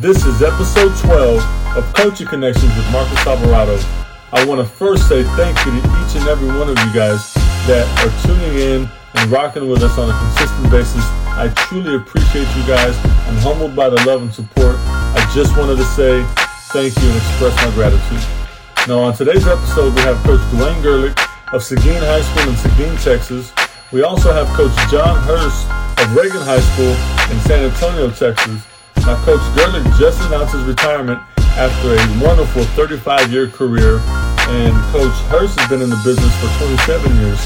This is episode 12 of Coaching Connections with Marcus Alvarado. I want to first say thank you to each and every one of you guys that are tuning in and rocking with us on a consistent basis. I truly appreciate you guys. I'm humbled by the love and support. I just wanted to say thank you and express my gratitude. Now, on today's episode, we have Coach Dwayne Gerlich of Seguin High School in Seguin, Texas. We also have Coach John Hirst of Reagan High School in San Antonio, Texas. Now, Coach Gerlich just announced his retirement after a wonderful 35-year career, and Coach Hirst has been in the business for 27 years.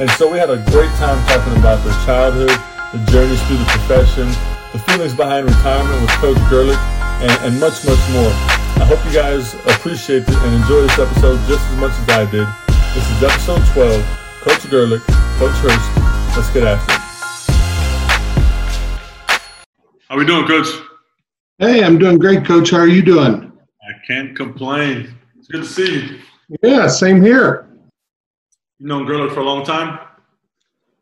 And so we had a great time talking about their childhood, the journeys through the profession, the feelings behind retirement with Coach Gerlich, and, and much, much more. I hope you guys appreciate it and enjoy this episode just as much as I did. This is episode 12. Coach Gerlich, Coach Hirst. Let's get after it. How we doing, Coach? Hey, I'm doing great, Coach. How are you doing? I can't complain. It's good to see you. Yeah, same here. You known Gerlich for a long time?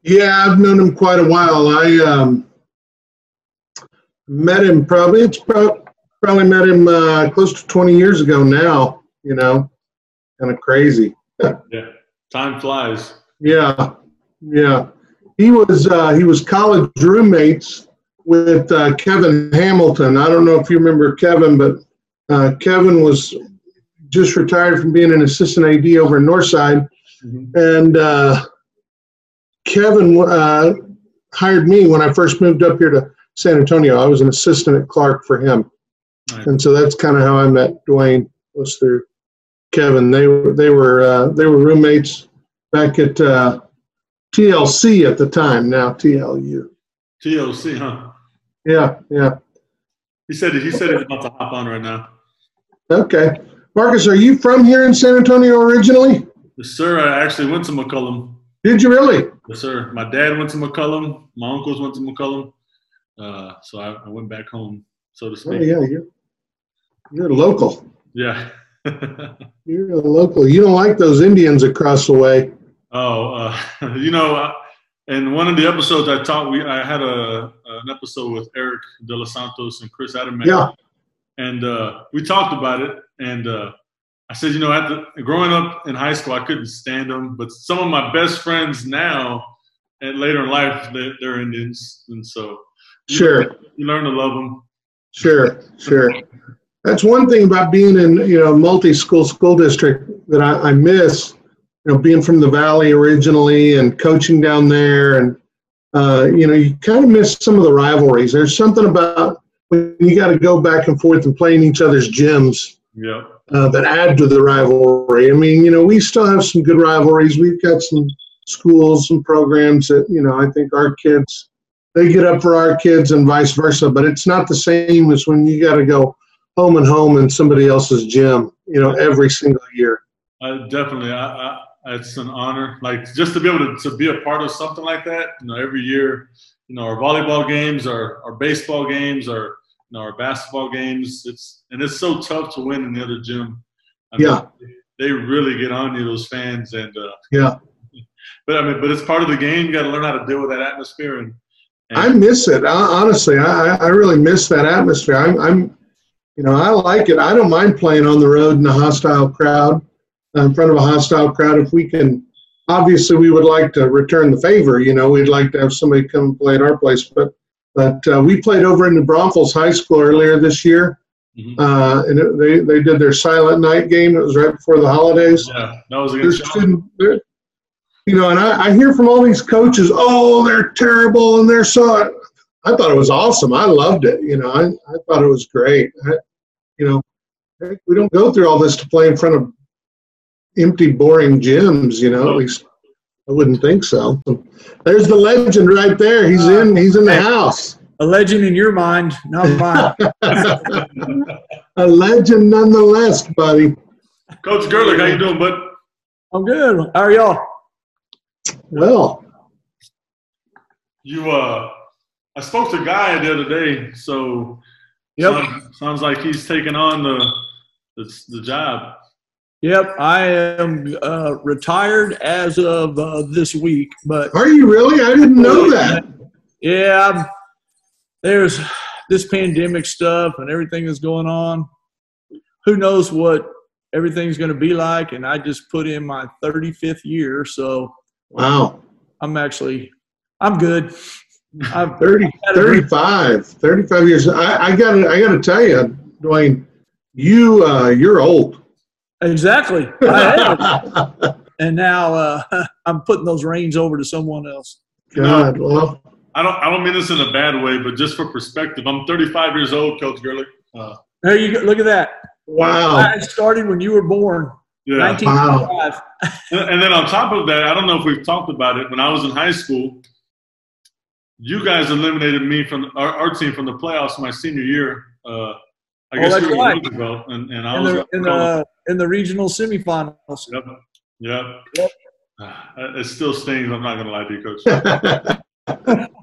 Yeah, I've known him quite a while. I um, met him probably, it's pro- probably met him uh, close to 20 years ago now, you know, kind of crazy. yeah, time flies. Yeah, yeah. He was uh, he was college roommates with uh, Kevin Hamilton. I don't know if you remember Kevin, but uh, Kevin was just retired from being an assistant AD over in Northside, mm-hmm. and uh, Kevin uh, hired me when I first moved up here to San Antonio. I was an assistant at Clark for him, nice. and so that's kind of how I met Dwayne was through Kevin. They were they were uh, they were roommates back at uh, TLC at the time. Now TLU. TLC, huh? Yeah, yeah. He said he said he's about to hop on right now. Okay. Marcus, are you from here in San Antonio originally? Yes, sir. I actually went to McCollum. Did you really? Yes, sir. My dad went to McCollum. My uncles went to McCollum. Uh, so I, I, went back home, so to speak. Oh, yeah, you're, you're local. Yeah. you're a local. You don't like those Indians across the way. Oh, uh, you know, in one of the episodes I talked, we I had a an episode with Eric De Los Santos and Chris Adam. Yeah. And uh, we talked about it, and uh, I said, you know, at the, growing up in high school, I couldn't stand them, but some of my best friends now, and later in life, they're, they're Indians, and so sure learn, you learn to love them. Sure, sure. That's one thing about being in you know multi-school school district that I, I miss you know, being from the valley originally and coaching down there, and uh, you know, you kind of miss some of the rivalries. There's something about when you got to go back and forth and play in each other's gyms. Yeah. Uh, that add to the rivalry. I mean, you know, we still have some good rivalries. We've got some schools and programs that you know I think our kids they get up for our kids and vice versa. But it's not the same as when you got to go home and home in somebody else's gym. You know, every single year. Uh, definitely, I, I, it's an honor. Like just to be able to, to be a part of something like that. You know, every year, you know, our volleyball games, our, our baseball games, our you know, our basketball games. It's and it's so tough to win in the other gym. I mean, yeah, they really get on you, those fans, and uh, yeah. But I mean, but it's part of the game. You got to learn how to deal with that atmosphere. And, and I miss it. I, honestly, I, I really miss that atmosphere. I'm, I'm, you know, I like it. I don't mind playing on the road in a hostile crowd in front of a hostile crowd. If we can, obviously, we would like to return the favor. You know, we'd like to have somebody come play at our place. But but uh, we played over in New Braunfels High School earlier this year, mm-hmm. uh, and it, they they did their silent night game. It was right before the holidays. Yeah, that was a good student, You know, and I, I hear from all these coaches, oh, they're terrible and they're so. I thought it was awesome. I loved it. You know, I, I thought it was great. I, you know, we don't go through all this to play in front of empty, boring gyms. You know, at least I wouldn't think so. There's the legend right there. He's in. He's in the house. A legend in your mind, not mine. a legend nonetheless, buddy. Coach Gerlich, how you doing, bud? I'm good. How are y'all? Well, you uh, I spoke to Guy the other day, so yep. sounds, sounds like he's taking on the the, the job. Yep, I am uh, retired as of uh, this week. But are you really? I didn't know that. Yeah, there's this pandemic stuff and everything that's going on, who knows what everything's going to be like? And I just put in my 35th year, so Wow. I'm actually I'm good. I'm 30, 35, 35 years. I, I gotta, I gotta tell you, Dwayne, you, uh, you're old. Exactly. I am. and now uh, I'm putting those reins over to someone else. God, well, I don't I don't mean this in a bad way, but just for perspective, I'm 35 years old, Coach Gurley. Uh, There you go. Look at that. wow. I started when you were born, yeah. 1995. And and then on top of that, I don't know if we've talked about it. When I was in high school, you guys eliminated me from our, our team from the playoffs my senior year. Uh, I Oh, guess that's it was right. a week ago, and, and I In was the, in the in the regional semifinals. Yep. Yep. Yep. Uh, It still stings. I'm not going to lie to you, Coach.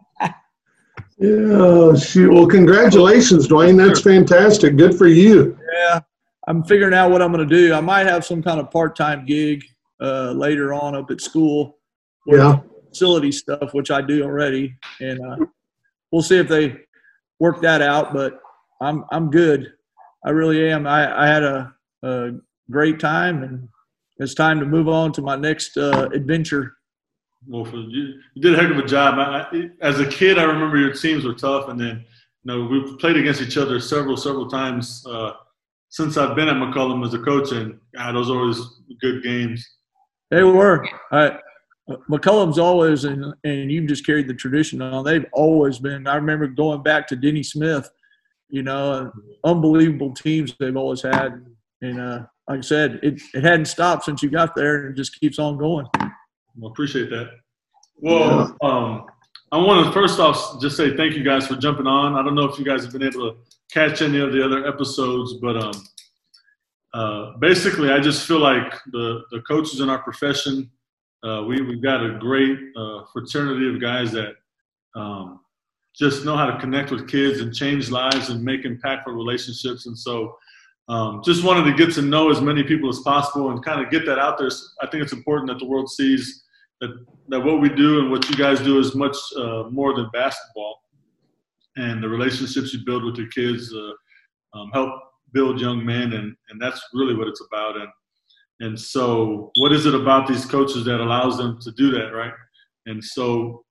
yeah, shoot. Well, congratulations, Dwayne. That's fantastic. Good for you. Yeah, I'm figuring out what I'm going to do. I might have some kind of part-time gig uh, later on up at school. with Yeah. Facility stuff, which I do already, and uh, we'll see if they work that out. But I'm I'm good. I really am. I, I had a, a great time, and it's time to move on to my next uh, adventure. Well, for, you, you did a heck of a job. I, I, as a kid, I remember your teams were tough, and then you know we've played against each other several, several times uh, since I've been at McCollum as a coach, and God, those are always good games. They were. I, McCollum's always, and, and you've just carried the tradition on. They've always been. I remember going back to Denny Smith, you know, unbelievable teams they've always had. And uh, like I said, it, it hadn't stopped since you got there, and it just keeps on going. Well, appreciate that. Well, um, I want to first off just say thank you guys for jumping on. I don't know if you guys have been able to catch any of the other episodes, but um, uh, basically, I just feel like the the coaches in our profession, uh, we we've got a great uh, fraternity of guys that um, just know how to connect with kids and change lives and make impactful relationships. And so, um, just wanted to get to know as many people as possible and kind of get that out there. I think it's important that the world sees that, that what we do and what you guys do is much uh, more than basketball. And the relationships you build with your kids uh, um, help build young men, and, and that's really what it's about. And and so, what is it about these coaches that allows them to do that, right? And so,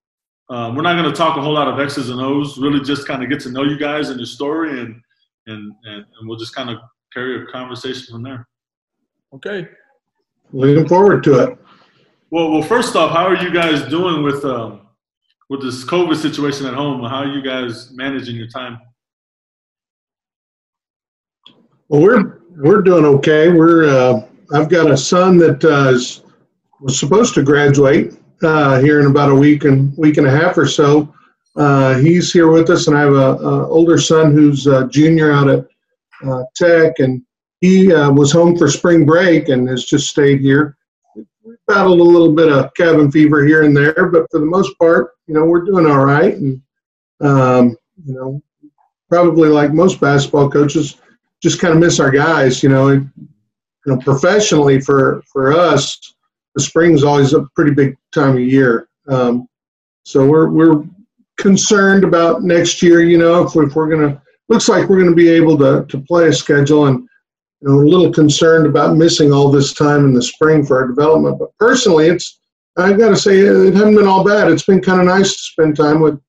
um, we're not going to talk a whole lot of X's and O's. Really, just kind of get to know you guys and your story, and and and, and we'll just kind of carry a conversation from there. Okay. Looking forward to it. Well, well, first off, how are you guys doing with um, with this COVID situation at home? How are you guys managing your time? Well, we're we're doing okay. We're uh, I've got a son that uh, is, was supposed to graduate uh, here in about a week and week and a half or so. Uh, he's here with us, and I have a, a older son who's a junior out at uh, Tech, and he uh, was home for spring break and has just stayed here. We battled a little bit of cabin fever here and there, but for the most part, you know, we're doing all right. And um, you know, probably like most basketball coaches, just kind of miss our guys. You know, you know, professionally for for us, the spring's always a pretty big time of year. Um, so we're we're concerned about next year. You know, if, if we're gonna looks like we're gonna be able to to play a schedule and. You know, a little concerned about missing all this time in the spring for our development. But personally, it's I've got to say it hasn't been all bad. It's been kind of nice to spend time with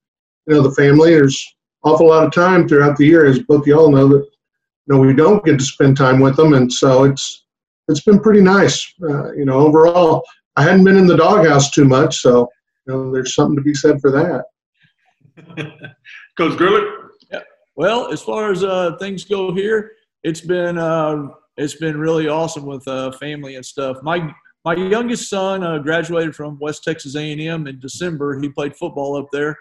you know the family. There's awful lot of time throughout the year, as both y'all know that you know we don't get to spend time with them, and so it's it's been pretty nice. Uh, you know, overall, I hadn't been in the doghouse too much, so you know there's something to be said for that. Coach Gurley? Well, as far as uh, things go here, it's been uh, it's been really awesome with uh, family and stuff. My my youngest son uh, graduated from West Texas A&M in December. He played football up there,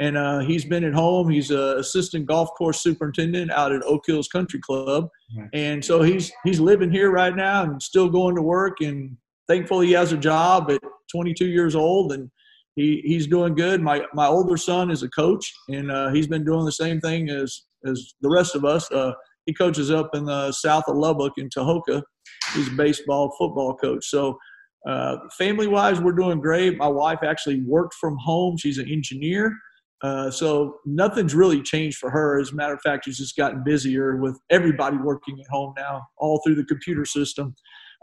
and uh, he's been at home. He's a assistant golf course superintendent out at Oak Hills Country Club, and so he's he's living here right now and still going to work. And thankfully, he has a job at 22 years old, and he, he's doing good. My my older son is a coach, and uh, he's been doing the same thing as as the rest of us. Uh, he coaches up in the south of Lubbock in Tahoka. He's a baseball, football coach. So, uh, family wise, we're doing great. My wife actually worked from home. She's an engineer. Uh, so nothing's really changed for her. As a matter of fact, she's just gotten busier with everybody working at home now, all through the computer system.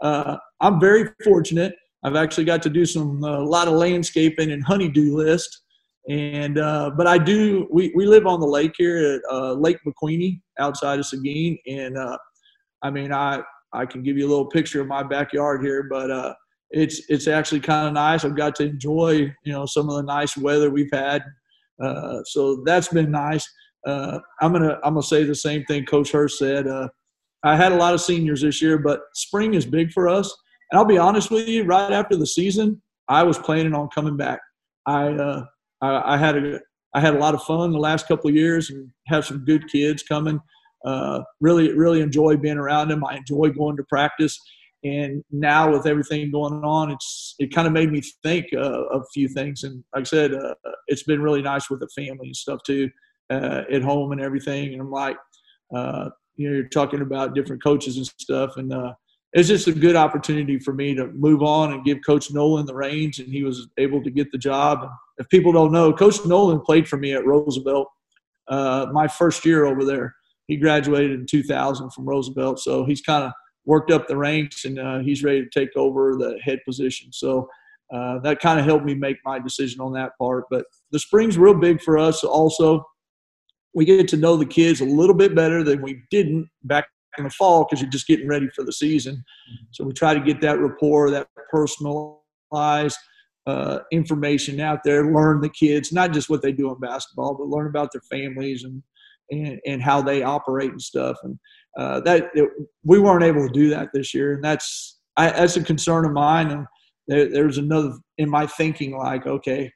Uh, I'm very fortunate. I've actually got to do some a lot of landscaping and honeydew list. And uh, but I do. We, we live on the lake here at uh, Lake McQueeney outside of Seguin, and uh, I mean I I can give you a little picture of my backyard here, but uh, it's it's actually kind of nice. I've got to enjoy you know some of the nice weather we've had, uh, so that's been nice. Uh, I'm gonna I'm gonna say the same thing Coach Hirst said. Uh, I had a lot of seniors this year, but spring is big for us. And I'll be honest with you, right after the season, I was planning on coming back. I uh, I, I, had a I had a lot of fun the last couple of years and have some good kids coming. Uh, really really enjoy being around them. I enjoy going to practice. And now with everything going on, it's it kind of made me think uh, of a few things. And like I said, uh, it's been really nice with the family and stuff too, uh, at home and everything. And I'm like, uh, you know, you're talking about different coaches and stuff, and uh, it's just a good opportunity for me to move on and give Coach Nolan the reins, and he was able to get the job. If people don't know, Coach Nolan played for me at Roosevelt uh, my first year over there. He graduated in 2000 from Roosevelt, so he's kind of worked up the ranks, and uh, he's ready to take over the head position. So uh, that kind of helped me make my decision on that part. But the spring's real big for us. Also, we get to know the kids a little bit better than we didn't back in the fall because you're just getting ready for the season. So we try to get that rapport, that personalized uh, information out there, learn the kids, not just what they do in basketball, but learn about their families and and, and how they operate and stuff. And uh, that it, we weren't able to do that this year, and that's I, that's a concern of mine. And there, there's another in my thinking, like, okay,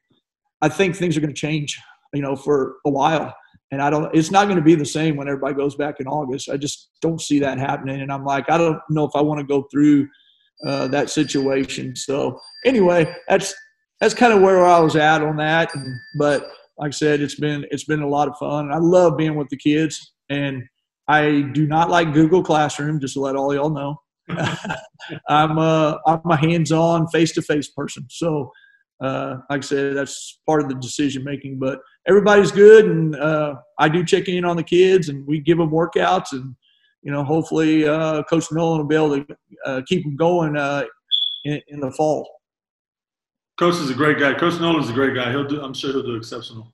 I think things are going to change, you know, for a while. And I don't. It's not going to be the same when everybody goes back in August. I just don't see that happening. And I'm like, I don't know if I want to go through uh, that situation. So anyway, that's that's kind of where I was at on that. But like I said, it's been it's been a lot of fun. I love being with the kids, and I do not like Google Classroom. Just to let all y'all know, I'm a I'm a hands-on, face-to-face person. So, uh, like I said, that's part of the decision making. But everybody's good, and uh, I do check in on the kids, and we give them workouts, and you know, hopefully, uh, Coach Nolan will be able to uh, keep them going uh, in, in the fall. Coach is a great guy. Coach Nolan's a great guy. He'll do. I'm sure he'll do exceptional.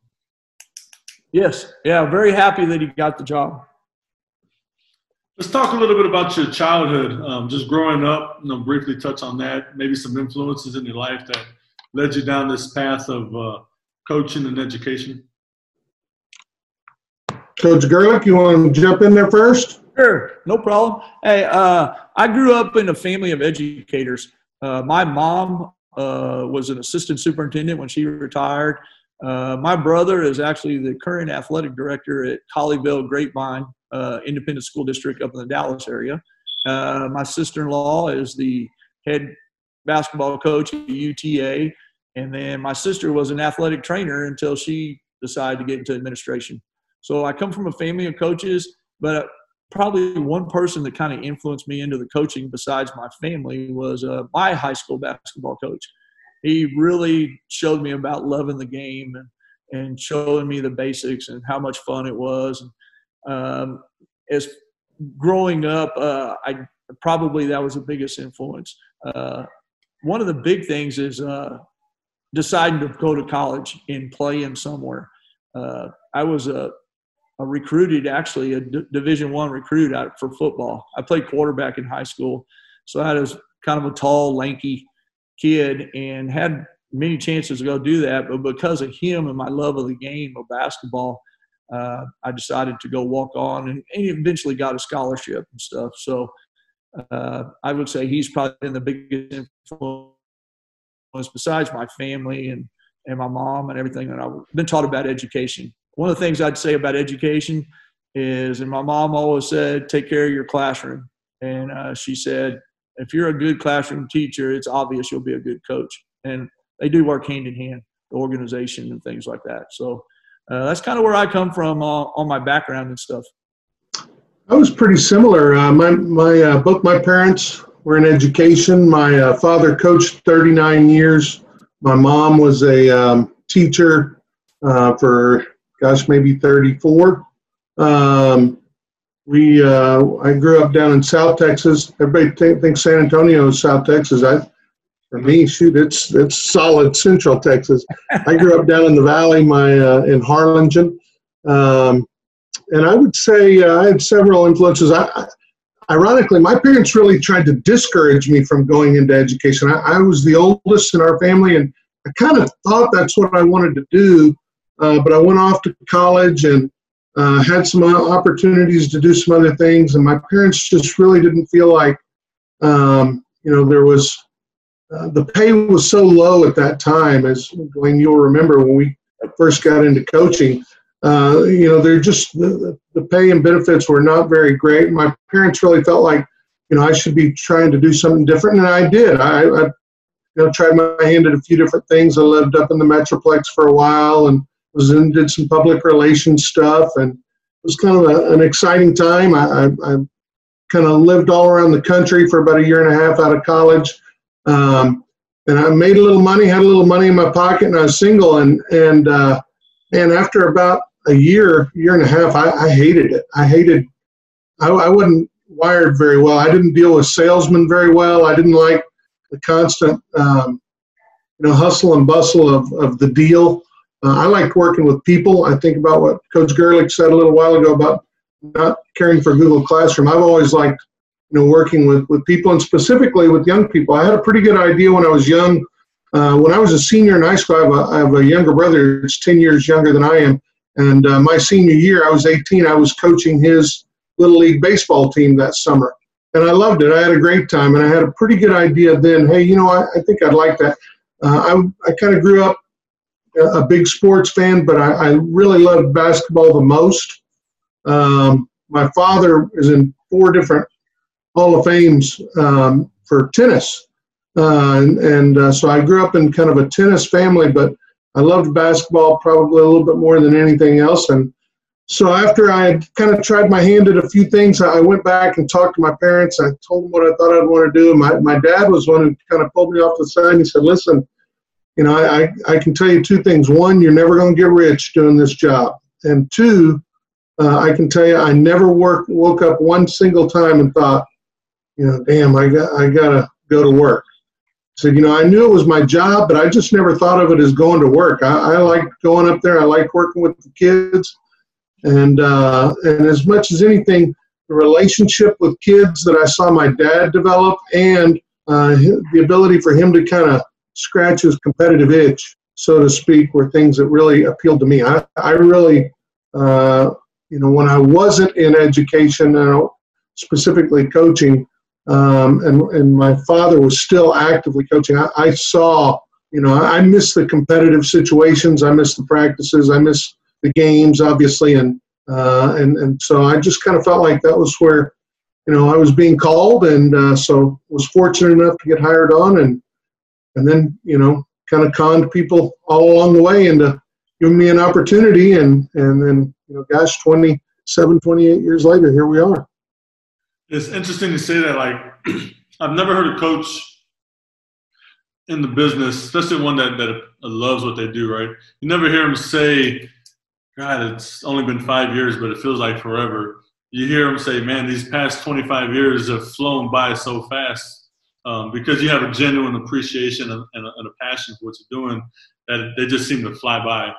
Yes. Yeah. Very happy that he got the job. Let's talk a little bit about your childhood, um, just growing up. You know, briefly touch on that. Maybe some influences in your life that led you down this path of uh, coaching and education. Coach Gerlich, you want to jump in there first? Sure, no problem. Hey, uh, I grew up in a family of educators. Uh, my mom uh, was an assistant superintendent when she retired. Uh, my brother is actually the current athletic director at Colleyville Grapevine uh, Independent School District up in the Dallas area. Uh, my sister-in-law is the head basketball coach at UTA, and then my sister was an athletic trainer until she decided to get into administration. So I come from a family of coaches, but probably one person that kind of influenced me into the coaching besides my family was uh, my high school basketball coach. He really showed me about loving the game and, and showing me the basics and how much fun it was. And, um, as growing up, uh, I probably that was the biggest influence. Uh, one of the big things is uh, deciding to go to college and play in somewhere. Uh, I was a recruited actually a D- Division One recruit out for football. I played quarterback in high school, so I was kind of a tall, lanky kid and had many chances to go do that. But because of him and my love of the game of basketball, uh, I decided to go walk on and, and eventually got a scholarship and stuff. So uh, I would say he's probably been the biggest influence besides my family and, and my mom and everything that I've been taught about education one of the things I'd say about education is, and my mom always said, take care of your classroom. And uh, she said, if you're a good classroom teacher, it's obvious you'll be a good coach. And they do work hand in hand, the organization and things like that. So uh, that's kind of where I come from uh, on my background and stuff. I was pretty similar. Uh, my my uh, both my parents were in education. My uh, father coached 39 years. My mom was a um, teacher uh, for gosh maybe 34. Um, we uh, I grew up down in South Texas. Everybody th- thinks San Antonio is South Texas. I for me, shoot, it's it's solid Central Texas. I grew up down in the valley, my uh, in Harlingen, um, and I would say uh, I had several influences. I, I, ironically, my parents really tried to discourage me from going into education. I, I was the oldest in our family, and I kind of thought that's what I wanted to do. Uh, but I went off to college and uh, had some opportunities to do some other things, and my parents just really didn't feel like, um, you know, there was uh, the pay was so low at that time, as Dwayne, you'll remember when we first got into coaching. Uh, you know, they're just the, the pay and benefits were not very great. My parents really felt like, you know, I should be trying to do something different, and I did. I, I you know, tried my hand at a few different things. I lived up in the Metroplex for a while and was in, did some public relations stuff, and it was kind of a, an exciting time. I, I, I kind of lived all around the country for about a year and a half out of college. Um, and I made a little money, had a little money in my pocket, and I was single. And and uh, and after about a year, year and a half, I, I hated it. I hated. I, I wasn't wired very well. I didn't deal with salesmen very well. I didn't like the constant, um, you know, hustle and bustle of of the deal. Uh, I liked working with people. I think about what Coach Gerlich said a little while ago about not caring for Google Classroom. I've always liked you know, working with, with people and specifically with young people. I had a pretty good idea when I was young. Uh, when I was a senior in high school, I have, a, I have a younger brother It's 10 years younger than I am. And uh, my senior year, I was 18. I was coaching his Little League baseball team that summer. And I loved it. I had a great time. And I had a pretty good idea then hey, you know, I, I think I'd like that. Uh, I, I kind of grew up a big sports fan, but I, I really loved basketball the most. Um, my father is in four different Hall of Fames um, for tennis. Uh, and, and uh, so I grew up in kind of a tennis family, but I loved basketball probably a little bit more than anything else. And so after I had kind of tried my hand at a few things, I went back and talked to my parents. I told them what I thought I'd want to do. My, my dad was one who kind of pulled me off the side and he said, listen, you know, I, I can tell you two things. One, you're never going to get rich doing this job. And two, uh, I can tell you, I never worked, woke up one single time and thought, you know, damn, I got I gotta go to work. So you know, I knew it was my job, but I just never thought of it as going to work. I, I going up there. I liked working with the kids, and uh, and as much as anything, the relationship with kids that I saw my dad develop, and uh, the ability for him to kind of scratch his competitive itch, so to speak, were things that really appealed to me. I I really, uh, you know, when I wasn't in education, and specifically coaching, um, and and my father was still actively coaching. I, I saw, you know, I, I miss the competitive situations. I miss the practices. I miss the games, obviously, and uh, and and so I just kind of felt like that was where, you know, I was being called, and uh, so was fortunate enough to get hired on, and and then you know, kind of conned people all along the way into giving me an opportunity, and and then you know, gosh, 27, 28 years later, here we are. It's interesting to say that. Like, I've never heard a coach in the business, especially one that, that loves what they do, right? You never hear them say, God, it's only been five years, but it feels like forever. You hear them say, man, these past 25 years have flown by so fast um, because you have a genuine appreciation and, a, and, a, passion for what you're doing that they just seem to fly by,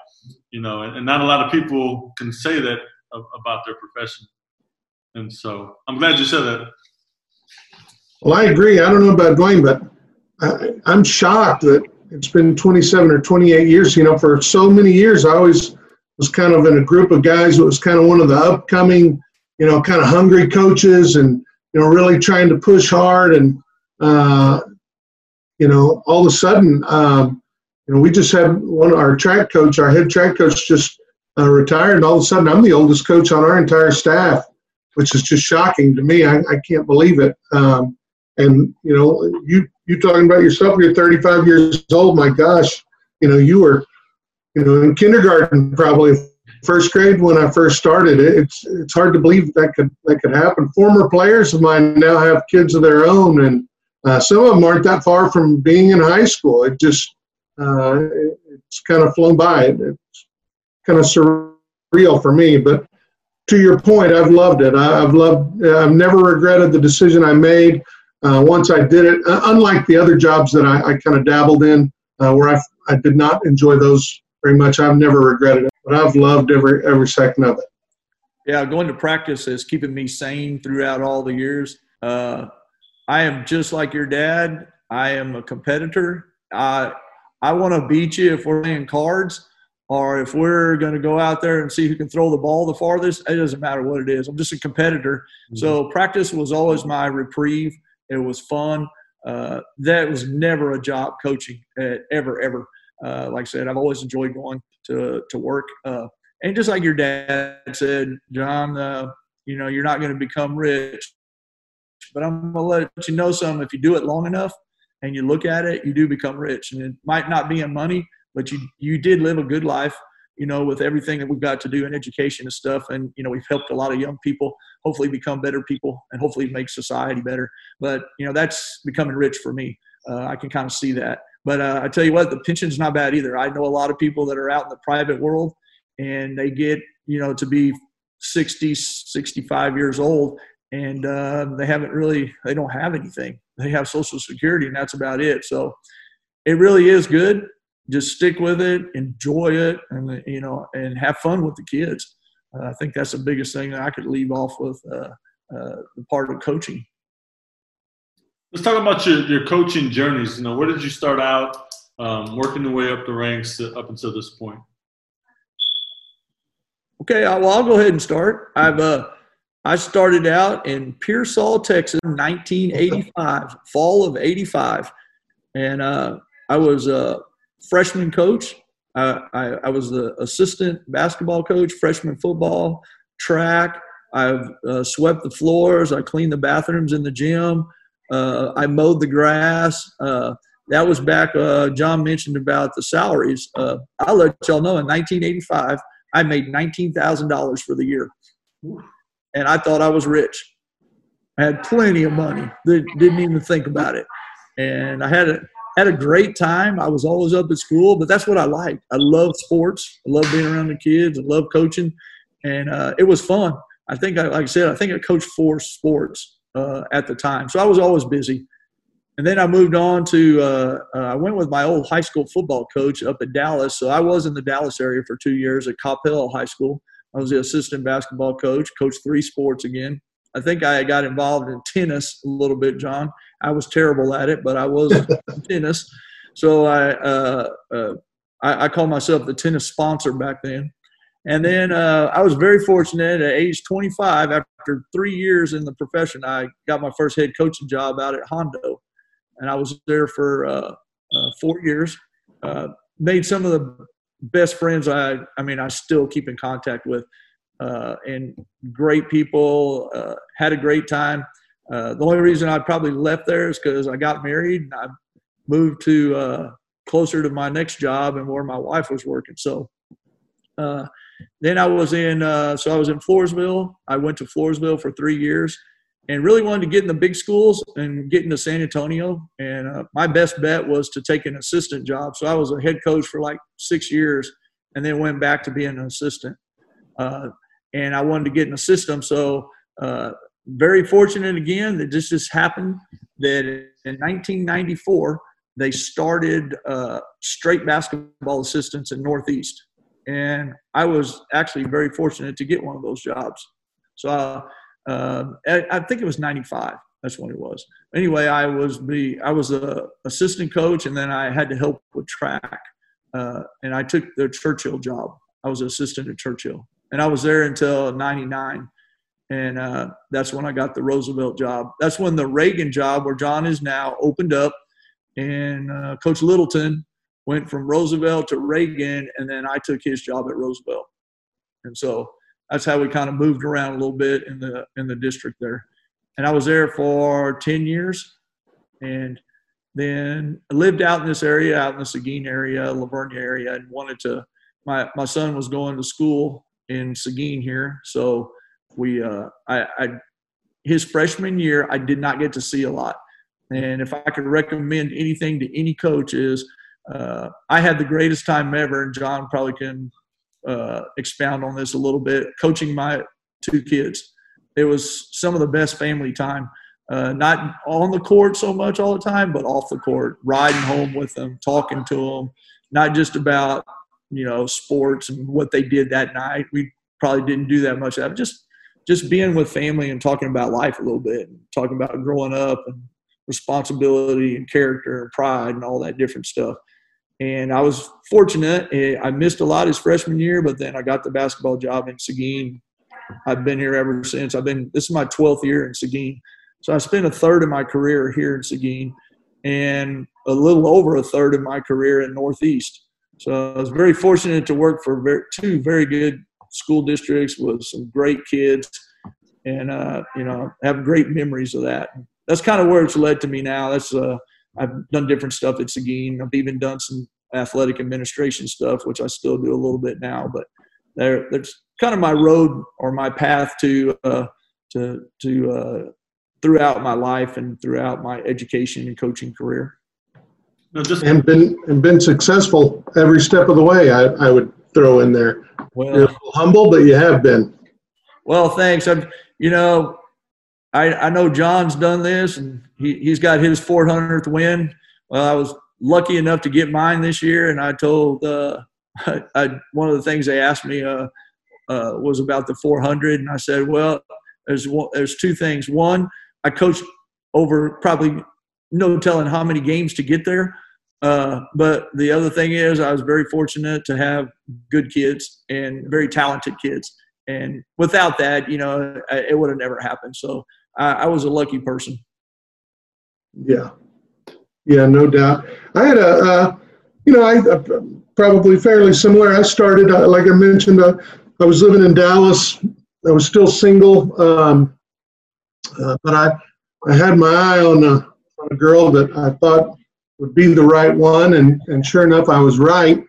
you know, and, and not a lot of people can say that about their profession. And so I'm glad you said that. Well, I agree. I don't know about Dwayne, but I, I'm shocked that it's been 27 or 28 years. You know, for so many years, I always was kind of in a group of guys that was kind of one of the upcoming, you know, kind of hungry coaches and, you know, really trying to push hard. And, uh, you know, all of a sudden, um, you know, we just had one, our track coach, our head track coach just uh, retired. And all of a sudden, I'm the oldest coach on our entire staff which is just shocking to me. I, I can't believe it. Um, and you know, you you talking about yourself? You're 35 years old. My gosh, you know, you were, you know, in kindergarten probably, first grade when I first started. It's it's hard to believe that could that could happen. Former players of mine now have kids of their own, and uh, some of them aren't that far from being in high school. It just uh, it, it's kind of flown by. It, it's kind of surreal for me. But to your point, I've loved it. I, have loved. I've never regretted the decision I made uh, once I did it. Uh, unlike the other jobs that I, I kind of dabbled in, uh, where I I did not enjoy those very much. I've never regretted it, but I've loved every every second of it. Yeah, going to practice is keeping me sane throughout all the years. Uh, I am just like your dad. I am a competitor. I I want to beat you if we're playing cards or if we're going to go out there and see who can throw the ball the farthest. It doesn't matter what it is. I'm just a competitor. Mm-hmm. So practice was always my reprieve. It was fun. Uh, that was never a job coaching uh, ever ever. Uh, like I said, I've always enjoyed going to to work. Uh, and just like your dad said, John, uh, you know, you're not going to become rich, but I'm going to let you know something. If you do it long enough, and you look at it, you do become rich. And it might not be in money, but you you did live a good life, you know, with everything that we've got to do in education and stuff. And you know, we've helped a lot of young people hopefully become better people and hopefully make society better. But you know, that's becoming rich for me. Uh, I can kind of see that. But uh, I tell you what, the pension's not bad either. I know a lot of people that are out in the private world and they get you know to be 60 65 years old and uh, they haven't really they don't have anything they have social security and that's about it so it really is good just stick with it enjoy it and you know and have fun with the kids. Uh, i think that's the biggest thing that i could leave off with uh, uh, the part of coaching. Let's talk about your, your coaching journeys. You know where did you start out um, working the way up the ranks up until this point? Okay well i'll go ahead and start. I've uh I started out in Pearsall, Texas, 1985, fall of 85. And uh, I was a freshman coach. I, I, I, was the assistant basketball coach, freshman football, track. I've uh, swept the floors. I cleaned the bathrooms in the gym. Uh, I mowed the grass. Uh, that was back, uh, John mentioned about the salaries. Uh, I'll let y'all know in 1985, I made $19,000 for the year and I thought I was rich. I had plenty of money. Didn't even think about it, and I had a had a great time. I was always up at school, but that's what I liked. I love sports. I love being around the kids. I love coaching, and uh, it was fun. I think, I, like I said, I think I coached four sports uh, at the time, so I was always busy. And then I moved on to uh, uh I went with my old high school football coach up at Dallas. So I was in the Dallas area for two years at Coppell High School I was the assistant basketball coach, coached three sports again. I think I got involved in tennis a little bit, John. I was terrible at it, but I was in tennis. So I, uh, uh, I, I called myself the tennis sponsor back then. And then uh, I was very fortunate at age 25, after three years in the profession, I got my first head coaching job out at Hondo. And I was there for uh, uh, four years. Uh, made some of the best friends I I mean I still keep in contact with, uh, and great people. Uh, had a great time. Uh, the only reason I probably left there is because I got married and I moved to uh, closer to my next job and where my wife was working. So uh, then I was in so I was in Floresville. I went to Floresville for three years and really wanted to get in the big schools and get into San Antonio. And uh, my best bet was to take an assistant job. So I was a head coach for like six years and then went back to being an assistant. Uh, and I wanted to get in the system. So, uh, very fortunate again that this just happened that in 1994, they started uh, straight basketball assistants in Northeast. And I was actually very fortunate to get one of those jobs. So, uh, um, I think it was 95. That's when it was. Anyway, I was the I was a assistant coach, and then I had to help with track. Uh, and I took the Churchill job. I was assistant at Churchill, and I was there until '99, and uh, that's when I got the Roosevelt job. That's when the Reagan job, where John is now, opened up, and uh, Coach Littleton went from Roosevelt to Reagan, and then I took his job at Roosevelt, and so that's how we kind of moved around a little bit in the in the district there. And I was there for 10 years and then I lived out in this area, out in the Seguin area, La Vernia area, and wanted to. My my son was going to school in Seguin here, so we uh, I, I his freshman year I did not get to see a lot. And if I could recommend anything to any coach is, uh, I had the greatest time ever, and John probably can uh, expound on this a little bit. Coaching my two kids, it was some of the best family time. Uh, not on the court so much all the time, but off the court, riding home with them, talking to them, not just about you know sports and what they did that night. We probably didn't do that much of just just being with family and talking about life a little bit, and talking about growing up and responsibility and character and pride and all that different stuff. And I was fortunate. Eh, I missed a lot his freshman year, but then I got the basketball job in Seguin. I've been here ever since. I've been. This is my 12th year in Seguin, so I spent a third of my career here in Seguin, and a little over a third of my career in Northeast. So I was very fortunate to work for very, two very good school districts with some great kids, and uh, you know have great memories of that. That's kind of where it's led to me now. That's uh, I've done different stuff at Seguin. I've even done some athletic administration stuff, which I still do a little bit now. But there, there's kind of my road or my path to uh, to to uh, throughout my life and throughout my education and coaching career. No, just and been and been successful every step of the way. I, I would throw in there. Well, You're humble, but you have been. Well, thanks. I'm, you know, I, I know John's done this and he, he's got his 400th win. Well, I was lucky enough to get mine this year, and I told uh, I, one of the things they asked me uh, uh, was about the 400, and I said, well, there's one, there's two things. One, I coached over probably no telling how many games to get there. Uh, but the other thing is, I was very fortunate to have good kids and very talented kids. And without that, you know, it would have never happened. So I, I was a lucky person. Yeah, yeah, no doubt. I had a, uh, you know, I uh, probably fairly similar. I started, uh, like I mentioned, uh, I was living in Dallas. I was still single, um, uh, but I, I had my eye on a, on a girl that I thought would be the right one, and and sure enough, I was right.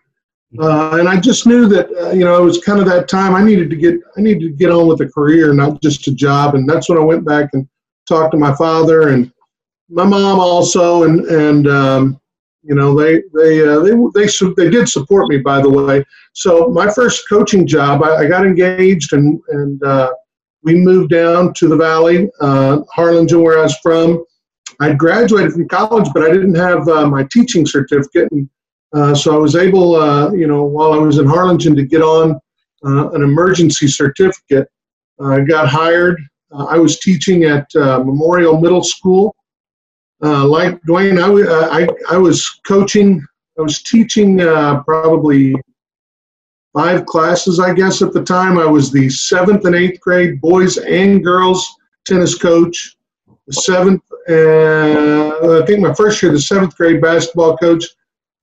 Uh, and I just knew that uh, you know it was kind of that time I needed to get I needed to get on with a career, not just a job. And that's when I went back and talked to my father and my mom also, and and um, you know they they uh, they they they did support me by the way. So my first coaching job, I, I got engaged and and uh, we moved down to the valley, uh, Harlingen, where I was from. I graduated from college, but I didn't have uh, my teaching certificate. And, uh, so I was able, uh, you know, while I was in Harlingen to get on uh, an emergency certificate. I got hired. Uh, I was teaching at Memorial Middle School. like Dwayne, I, I, I was coaching, I was teaching probably five classes, I guess, at the time. I was the seventh and eighth grade boys and girls tennis coach, the seventh, and I think my first year, the seventh grade basketball coach,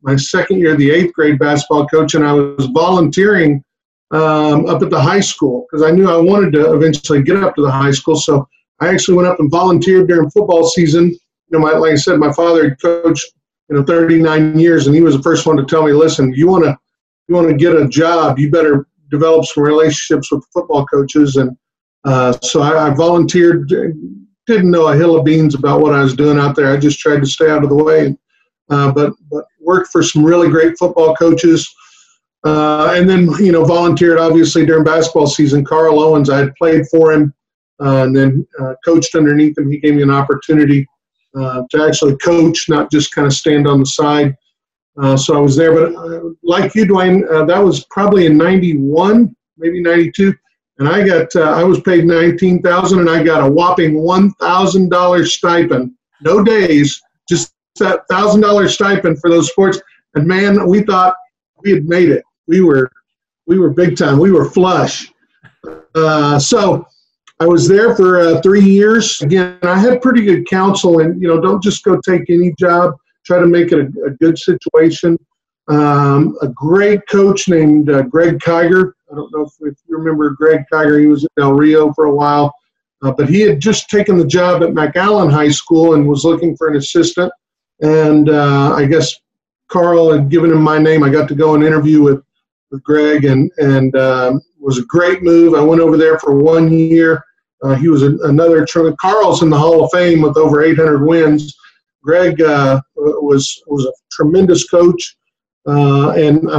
my second year, the eighth grade basketball coach, and I was volunteering um, up at the high school because I knew I wanted to eventually get up to the high school. So I actually went up and volunteered during football season. You know, my, like I said, my father coached you know 39 years, and he was the first one to tell me, "Listen, you want to you want to get a job, you better develop some relationships with football coaches." And uh, so I, I volunteered. Didn't know a hill of beans about what I was doing out there. I just tried to stay out of the way. Uh, but but worked for some really great football coaches. Uh, and then, you know, volunteered obviously during basketball season. Carl Owens, I had played for him uh, and then uh, coached underneath him. He gave me an opportunity uh, to actually coach, not just kind of stand on the side. Uh, so I was there. But like you, Dwayne, that was probably in 91, maybe 92. And I got, I was paid 19000 and I got a whopping $1,000 stipend. No days, just that thousand dollar stipend for those sports. And man, we thought we had made it. We were we were big time. We were flush. Uh, so I was there for uh, three years. Again, I had pretty good counsel, and you know, don't just go take any job. Try to make it a, a good situation. Um, a great coach named uh, Greg Kiger. I don't know if, if, you remember Greg Kiger. He was at Del Rio for a while, uh, but he had just taken the job at McAllen High School and was looking for an assistant and uh, I guess Carl had given him my name. I got to go and interview with with Greg, and and um, was a great move. I went over there for one year. Uh, he was a, another Carl's in the Hall of Fame with over 800 wins. Greg uh, was was a tremendous coach, uh, and I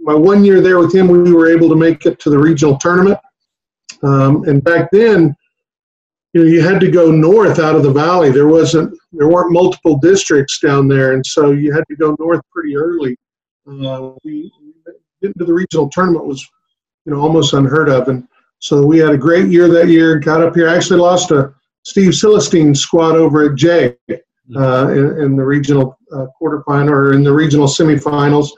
my one year there with him, we were able to make it to the regional tournament. Um, and back then, you know, you had to go north out of the valley. There wasn't, there weren't multiple districts down there, and so you had to go north pretty early. Uh, we getting to the regional tournament was, you know, almost unheard of, and so we had a great year that year. and Got up here, I actually lost to Steve Silestein squad over at Jay uh, in, in, the regional uh, quarterfinal or in the regional semifinals.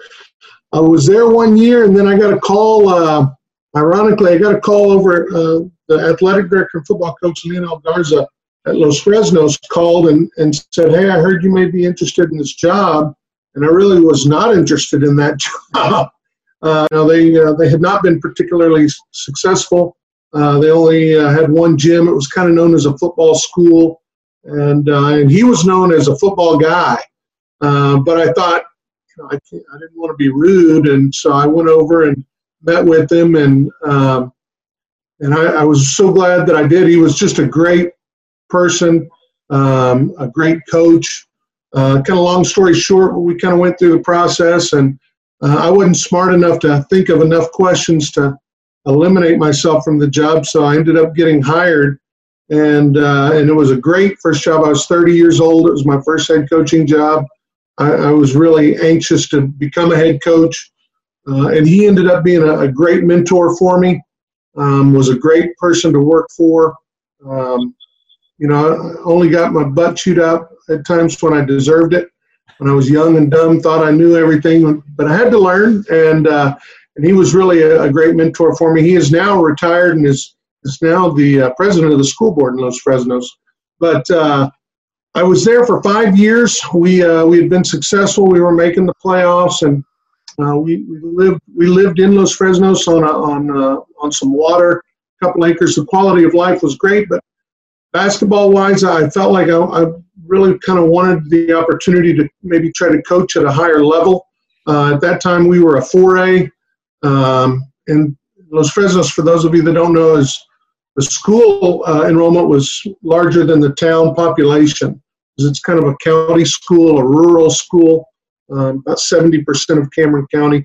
I was there one year, and then I got a call. Uh, ironically, I got a call over uh, the athletic director and football coach Leonel Garza at Los Fresnos called and, and said, "Hey, I heard you may be interested in this job," and I really was not interested in that job. Uh, know, they uh, they had not been particularly successful. Uh, they only uh, had one gym. It was kind of known as a football school, and uh, and he was known as a football guy. Uh, but I thought, you know, I, I didn't want to be rude, and so I went over and met with him, and um, and I, I, was so glad that I did. He was just a great person, um, a great coach. Uh, kind of long story short, we kind of went through the process, and uh, I wasn't smart enough to think of enough questions to eliminate myself from the job, so I ended up getting hired. And uh, and it was a great first job. I was 30 years old. It was my first head coaching job. I, I was really anxious to become a head coach, uh, and he ended up being a, a great mentor for me. Um, was a great person to work for. Um, you know, I only got my butt chewed out at times when I deserved it. When I was young and dumb, thought I knew everything, but I had to learn. And uh, and he was really a, a, great mentor for me. He is now retired and is is now the uh, president of the school board in Los Fresnos. But uh, I was there for five years. We uh, we had been successful. We were making the playoffs, and uh, we, we lived we lived in Los Fresnos on a, on uh, on some water, a couple acres. The quality of life was great, but basketball wise, I felt like I, I really kind of wanted the opportunity to maybe try to coach at a higher level. Uh, at that time, we were a 4A um, and Los Fresnos, for those of you that don't know, is the school uh, enrollment was larger than the town population. It's kind of a county school, a rural school, um, about 70% of Cameron County.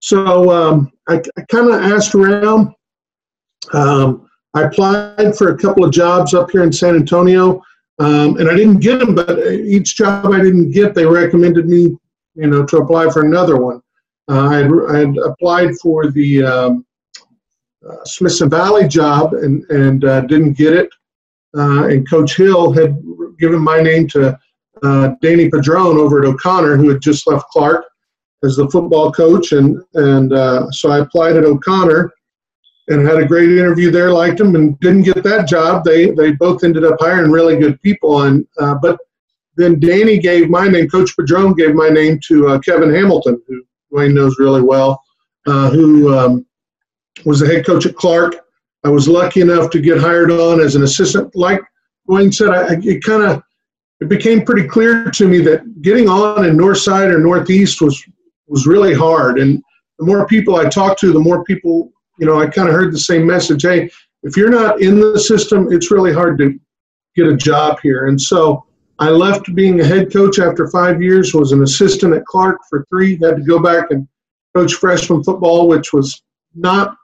So um, I, I kind of asked around. Um, I applied for a couple of jobs up here in San Antonio, um, and I didn't get them. But each job I didn't get, they recommended me, you know, to apply for another one. Uh, I, had, I had applied for the um, uh, Smithson Valley job and, and uh, didn't get it. Uh, and Coach Hill had given my name to uh, Danny Padron over at O'Connor, who had just left Clark as the football coach. And, and uh, so I applied at O'Connor and had a great interview there, liked him and didn't get that job. They, they both ended up hiring really good people. And, but then Danny gave my name, Coach Padron gave my name to Kevin Hamilton, who Wayne knows really well, uh, who um, was the head coach at Clark. I was lucky enough to get hired on as an assistant. Like Dwayne said, I, it kind of it became pretty clear to me that getting on in Northside or Northeast was was really hard. And the more people I talked to, the more people, you know, I kind of heard the same message. Hey, if you're not in the system, it's really hard to get a job here. And so I left being a head coach after five years, was an assistant at Clark for three, had to go back and coach freshman football, which was not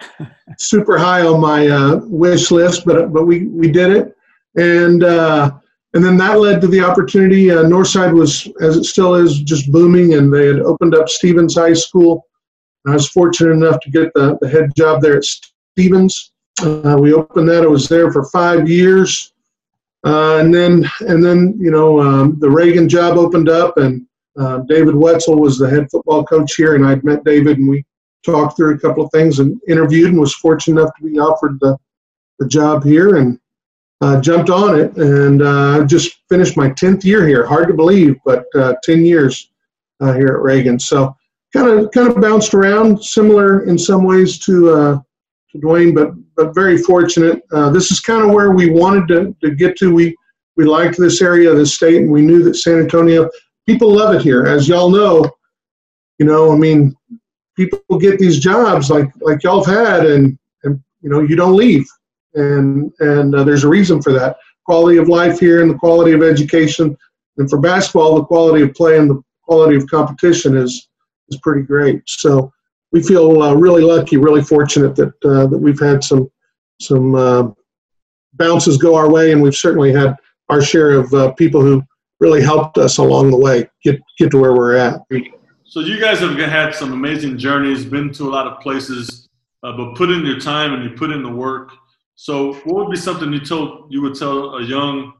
super high on my uh, wish list, but but we, we did it. And uh, and then that led to the opportunity. Uh, Northside was, as it still is, just booming, and they had opened up Stevens High School. I was fortunate enough to get the, the head job there at Stevens. Uh, we opened that. I was there for five years. Uh, and then, and then, you know, um, the Reagan job opened up, and uh, David Wetzel was the head football coach here, and I'd met David, and we talked through a couple of things and interviewed, and was fortunate enough to be offered the, the job here, and uh, jumped on it, and uh, just finished my tenth year here. Hard to believe, but uh, ten years uh, here at Reagan. So kind of kind of bounced around, similar in some ways to to Dwayne, but but very fortunate. Uh, this is kind of where we wanted to, to get to. We we liked this area of the state, and we knew that San Antonio people love it here. As y'all know, you know, I mean, people get these jobs like like y'all have had, and and you know, you don't leave, and and uh, there's a reason for that. Quality of life here, and the quality of education, and for basketball, the quality of play and the quality of competition is is pretty great. So we feel uh, really lucky, really fortunate that uh, that we've had some some uh, bounces go our way, and we've certainly had our share of uh, people who really helped us along the way get get to where we're at. So you guys have had some amazing journeys, been to a lot of places, uh, but put in your time and you put in the work. So what would be something you told you would tell a young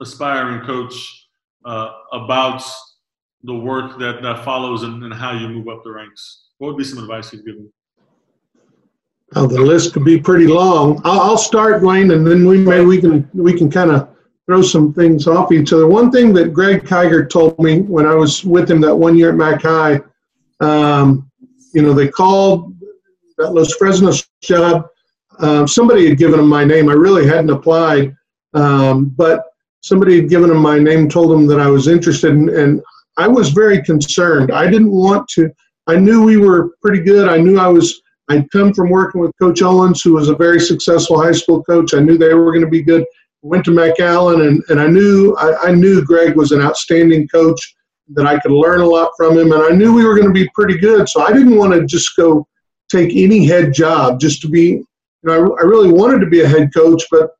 aspiring coach uh, about the work that, that follows and, and how you move up the ranks? What would be some advice you'd give them? Oh, the list could be pretty long. I'll, I'll start, Wayne, and then we may we can we can kind of throw some things off each other. One thing that Greg Kiger told me when I was with him that one year at Mac High, um, you know, they called that Los Fresnos job. Um, somebody had given him my name. I really hadn't applied, um, but somebody had given him my name, told him that I was interested, in, and I was very concerned. I didn't want to. I knew we were pretty good. I knew I was. I'd come from working with Coach Owens, who was a very successful high school coach. I knew they were going to be good. Went to McAllen, and, and I knew I, I knew Greg was an outstanding coach. That I could learn a lot from him, and I knew we were going to be pretty good. So I didn't want to just go take any head job just to be. You know, I, I really wanted to be a head coach, but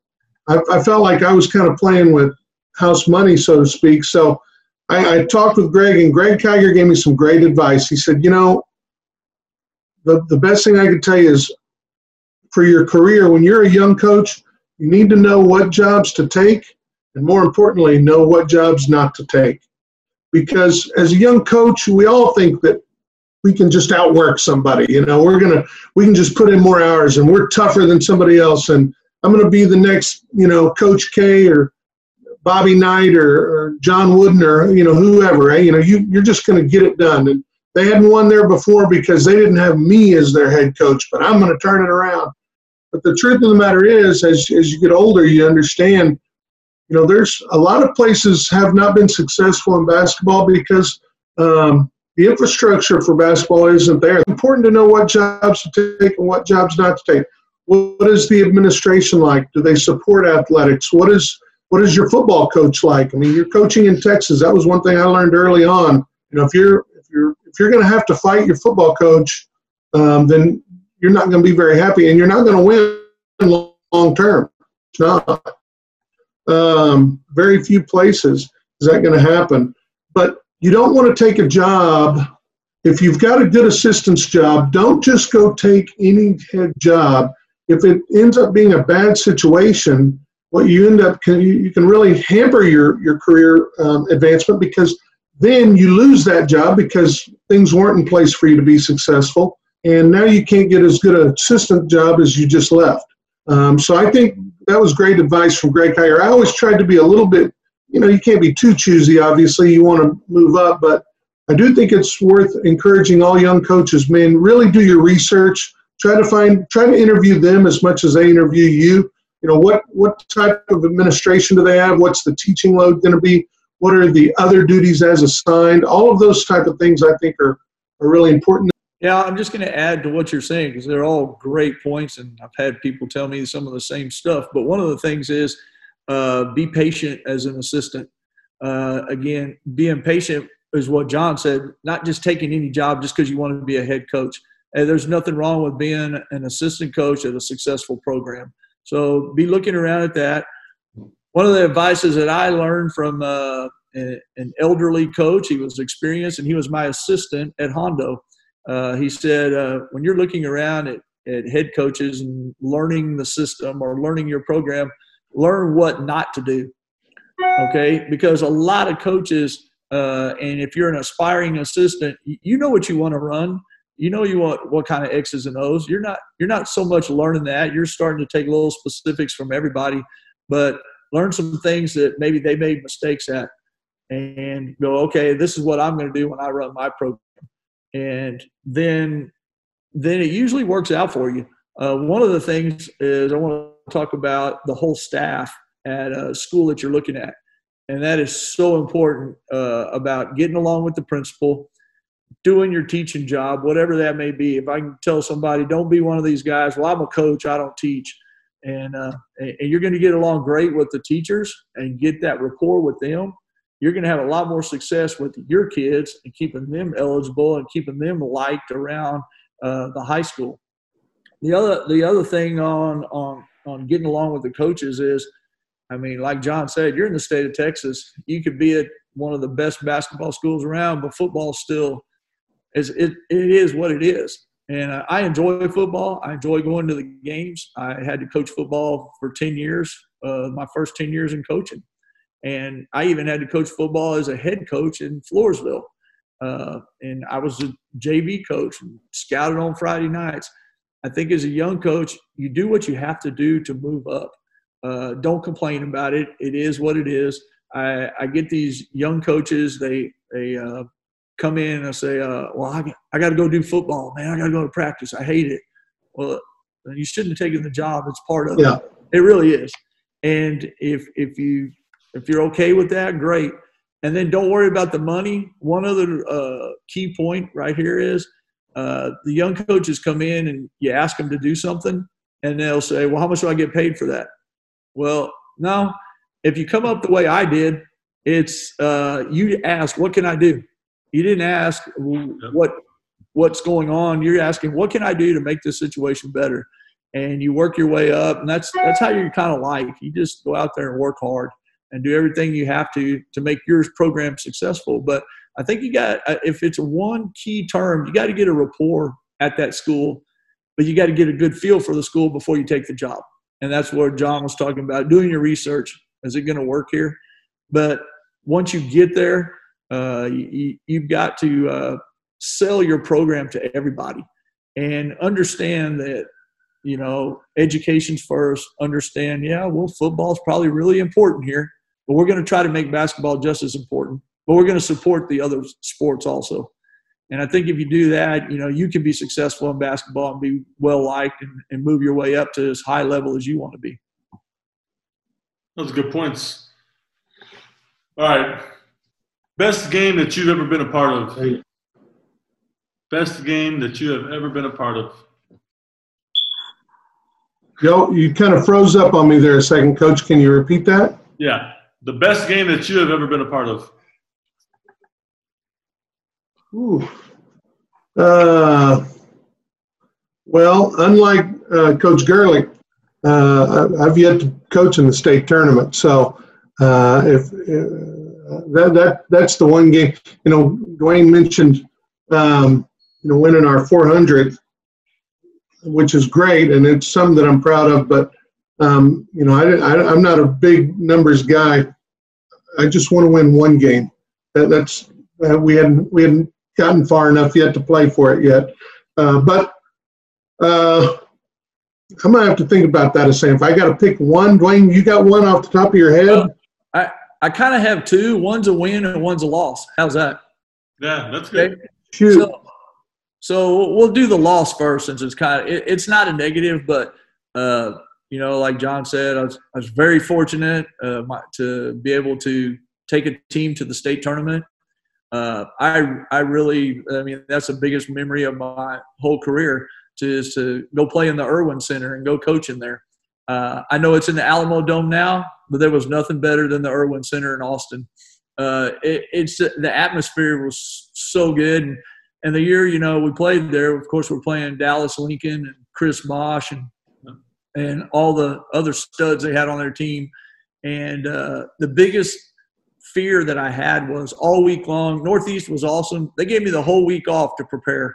I, I felt like I was kind of playing with house money, so to speak. So I, I, talked with Greg, and Greg Kiger gave me some great advice. He said, You know, the, the best thing I could tell you is for your career, when you're a young coach, you need to know what jobs to take, and more importantly, know what jobs not to take. Because as a young coach, we all think that we can just outwork somebody. You know, we're gonna we can just put in more hours, and we're tougher than somebody else, and I'm gonna be the next, you know, Coach K or Bobby Knight or, or John Wooden or you know whoever. Eh? You know, you you're just to get it done. And they hadn't won there before because they didn't have me as their head coach. But I'm to turn it around. But the truth of the matter is, as as you get older, you understand. You know, there's a lot of places have not been successful in basketball because um, the infrastructure for basketball isn't there. It's important to know what jobs to take and what jobs not to take. What is the administration like? Do they support athletics? What is what is your football coach like? I mean, you're coaching in Texas. That was one thing I learned early on. You know, if you're if you're if you're going to have to fight your football coach, um, then you're not going to be very happy, and you're not going to win long term. It's not. Um, very few places is that going to happen. But you don't want to take a job if you've got a good assistance job. Don't just go take any job. If it ends up being a bad situation, what you end up can you, can really hamper your your career um, advancement because then you lose that job because things weren't in place for you to be successful and now you can't get as good an assistant job as you just left um, so i think that was great advice from greg Kiger. i always tried to be a little bit you know you can't be too choosy obviously you want to move up but i do think it's worth encouraging all young coaches man really do your research. Try to find try to interview them as much as they interview you. You know what what type of administration do they have? What's the teaching load going to be? What are the other duties as assigned? All of those type of things i think are are really important. Yeah i'm just going to add to what you're saying because they're all great points and i've had people tell me some of the same stuff but one of the things is uh, be patient as an assistant uh, again being patient is what john said not just taking any job just because you want to be a head coach and there's nothing wrong with being an assistant coach at a successful program so be looking around at that. One of the advices that I learned from uh, an elderly coach, he was experienced and he was my assistant at Hondo. Uh, he said, uh, when you're looking around at, at head coaches and learning the system or learning your program, learn what not to do. Okay, because a lot of coaches, uh, and if you're an aspiring assistant, you know what you want to run you know you want what kind of X's and O's. You're not you're not so much learning that. You're starting to take little specifics from everybody, but learn some things that maybe they made mistakes at, and go, okay, this is what I'm going to do when I run my program, and then then it usually works out for you. Uh, one of the things is I want talk about the whole staff at a school that you're looking at, and that is so important uh, about getting along with the principal doing your teaching job, whatever that may be. If I can tell somebody, don't be one of these guys. Well, I'm a coach. I don't teach, and uh, and you're going to get along great with the teachers and get that rapport with them. you're going to have a lot more success with your kids and keeping them eligible and keeping them liked around uh, the high school. The other the other thing on on on getting along with the coaches is, I mean, like John said, you're in the state of Texas. You could be at one of the best basketball schools around, but football still is it, it is what it is. And I enjoy football. I enjoy going to the games. I had to coach football for 10 years, uh, my first 10 years in coaching. And I even had to coach football as a head coach in Floresville. Uh, and I was a JV coach and scouted on Friday nights. I think as a young coach, you do what you have to do to move up. Uh, don't complain about it. It is what it is. I, I get these young coaches. They they uh, come in and say, uh, "Well, I, I got to go do football, man. I got to go to practice. I hate it." Well, you shouldn't have taken the job. It's part of yeah. it. It really is. And if if you if you're okay with that, great. And then don't worry about the money. One other uh, key point right here is uh, the young coaches come in and you ask them to do something, and they'll say, "Well, how much do I get paid for that?" Well, no. If you come up the way I did, it's uh, you ask, "What can I do?" You didn't ask what what's going on. You're asking, "What can I do to make this situation better?" And you work your way up, and that's that's how you're kind of like. You just go out there and work hard and do everything you have to to make your program successful. But I think you got uh, if it's one key term, you got to get a rapport at that school, but you got to get a good feel for the school before you take the job. And that's what John was talking about: doing your research. Is it going to work here? But once you get there, uh, you, have got to uh, sell your program to everybody and understand that you know education's first understand yeah well football's probably really important here but we're going to try to make basketball just as important. But we're going to support the other sports also. And I think if you do that, you know, you can be successful in basketball and be well liked and, and move your way up to as high level as you want to be. Those are good points. All right. Best game that you've ever been a part of. Best game that you have ever been a part of. Yo, you kind of froze up on me there a second, Coach. Can you repeat that? Yeah. The best game that you have ever been a part of? Ooh. Uh, well, unlike uh, Coach Gerlich, uh, I've yet to coach in the state tournament. So uh, if uh, that that that's the one game, you know, Dwayne mentioned, um, you know, winning our 400, which is great, and it's something that I'm proud of. But um, you know, I, I'm not a big numbers guy. I just want to win one game. That, that's uh, we hadn't we hadn't gotten far enough yet to play for it yet. Uh, but uh, I might have to think about that a second. If I got to pick one, Dwayne, you got one off the top of your head? I I kind of have two. One's a win and one's a loss. How's that? Yeah, that's good. Okay. Shoot. So, so we'll do the loss first, since it's kind of it, it's not a negative, but uh, you know, like John said, I was, I was very fortunate uh, my, to be able to take a team to the state tournament. Uh, I I really, I mean, that's the biggest memory of my whole career to is to go play in the Erwin Center and go coach in there. Uh, I know it's in the Alamodome now, but there was nothing better than the Erwin Center in Austin. Uh, it, it's the atmosphere was so good, and, and the year you know we played there, of course, we're playing Dallas Lincoln and Chris Bosh and and all the other studs they had on their team. And uh, the biggest fear that I had was all week long. Northeast was awesome. They gave me the whole week off to prepare,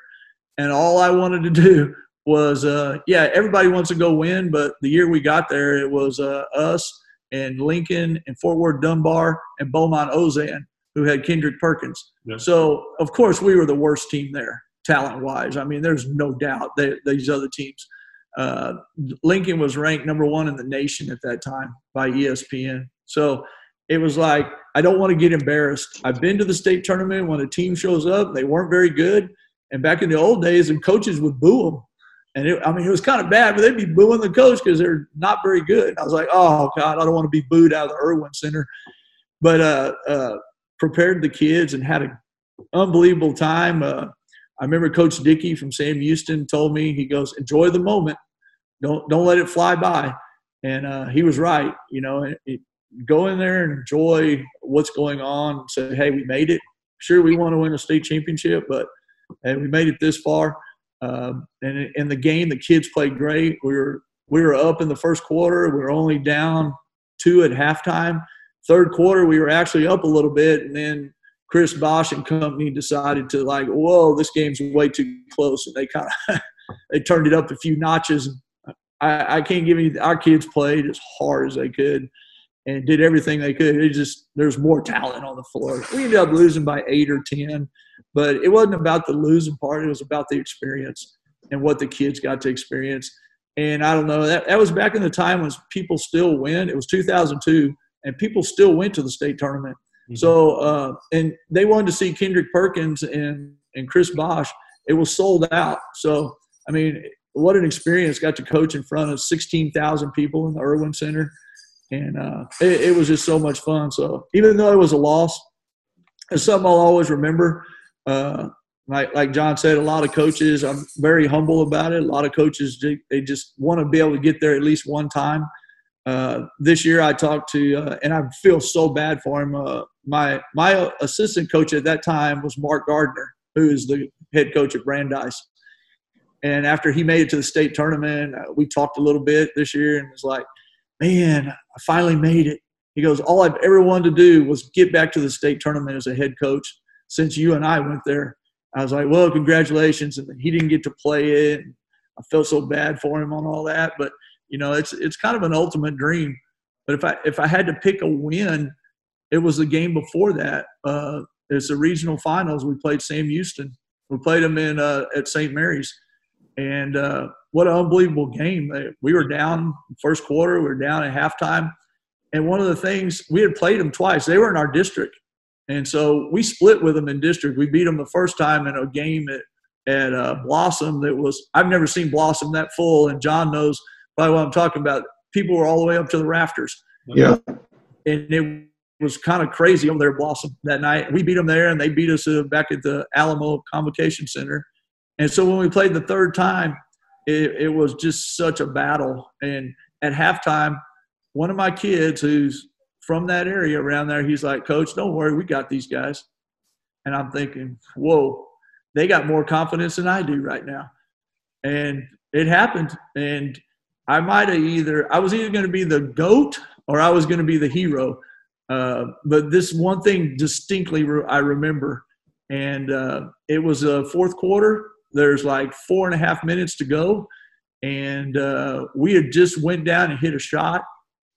and all I wanted to do was, uh, yeah, everybody wants to go win, but the year we got there, it was uh, us and Lincoln and Fort Worth Dunbar and Beaumont Ozen who had Kendrick Perkins. Yeah. So of course we were the worst team there, talent wise. I mean, there's no doubt they, these other teams uh, Lincoln was ranked number one in the nation at that time by ESPN. So it was like, I don't want to get embarrassed. I've been to the state tournament when a team shows up, they weren't very good. And back in the old days, and coaches would boo them. And it, I mean, it was kind of bad, but they'd be booing the coach because they're not very good. And I was like, oh, God, I don't want to be booed out of the Erwin Center. But uh, uh, prepared the kids and had an unbelievable time. Uh, I remember Coach Dickey from Sam Houston told me, he goes, enjoy the moment. Don't, don't let it fly by. And uh, he was right. You know, it, go in there and enjoy what's going on. Say, hey, we made it. Sure, we want to win a state championship, but hey, we made it this far. Um, and in the game, the kids played great. We were we were up in the first quarter. We were only down two at halftime. Third quarter, we were actually up a little bit, and then Chris Bosh and company decided to like, whoa, this game's way too close, and they kind of they turned it up a few notches. I, I can't give you our kids played as hard as they could and did everything they could. It just there's more talent on the floor. We ended up losing by eight or ten, but it wasn't about the losing part. It was about the experience and what the kids got to experience. And I don't know that that was back in the time when people still win. It was 2002, and people still went to the state tournament. Mm-hmm. So uh, and they wanted to see Kendrick Perkins and and Chris Bosh. It was sold out. So I mean, what an experience! Got to coach in front of 16,000 people in the Erwin Center and uh, it, it, was just so much fun. So even though it was a loss, it's something I'll always remember. Uh, like like John said, a lot of coaches, I'm very humble about it. A lot of coaches they just want to be able to get there at least one time. Uh, this year, I talked to, uh, and I feel so bad for him. Uh, my my assistant coach at that time was Mark Gardner, who is the head coach at Brandeis. And after he made it to the state tournament, uh, we talked a little bit this year, and was like, man, I finally made it. He goes, all I've ever wanted to do was get back to the state tournament as a head coach since you and I went there. I was like, well, congratulations. And he didn't get to play it. I felt so bad for him on all that. But, you know, it's, it's kind of an ultimate dream. But if I, if I had to pick a win, it was the game before that. Uh, it's the regional finals. We played Sam Houston. We played them in uh, at St. Mary's. And uh, what an unbelievable game. We were down first quarter, we were down at halftime. And one of the things, we had played them twice. They were in our district. And so we split with them in district. We beat them the first time in a game at, at uh, Blossom that was, I've never seen Blossom that full. And John knows by what I'm talking about. People were all the way up to the rafters. Yeah. And it was kind of crazy over there Blossom that night. We beat them there and they beat us uh, back at the Alamo Convocation Center. And so when we played the third time, it, it was just such a battle. And at halftime, one of my kids who's from that area around there, he's like, Coach, don't worry, we got these guys. And I'm thinking, whoa, they got more confidence than I do right now. And it happened. And I might have either, I was either going to be the GOAT or I was going to be the hero. Uh, but this one thing distinctly I remember. And uh, it was a fourth quarter. There's like four and a half minutes to go, and uh, we had just went down and hit a shot.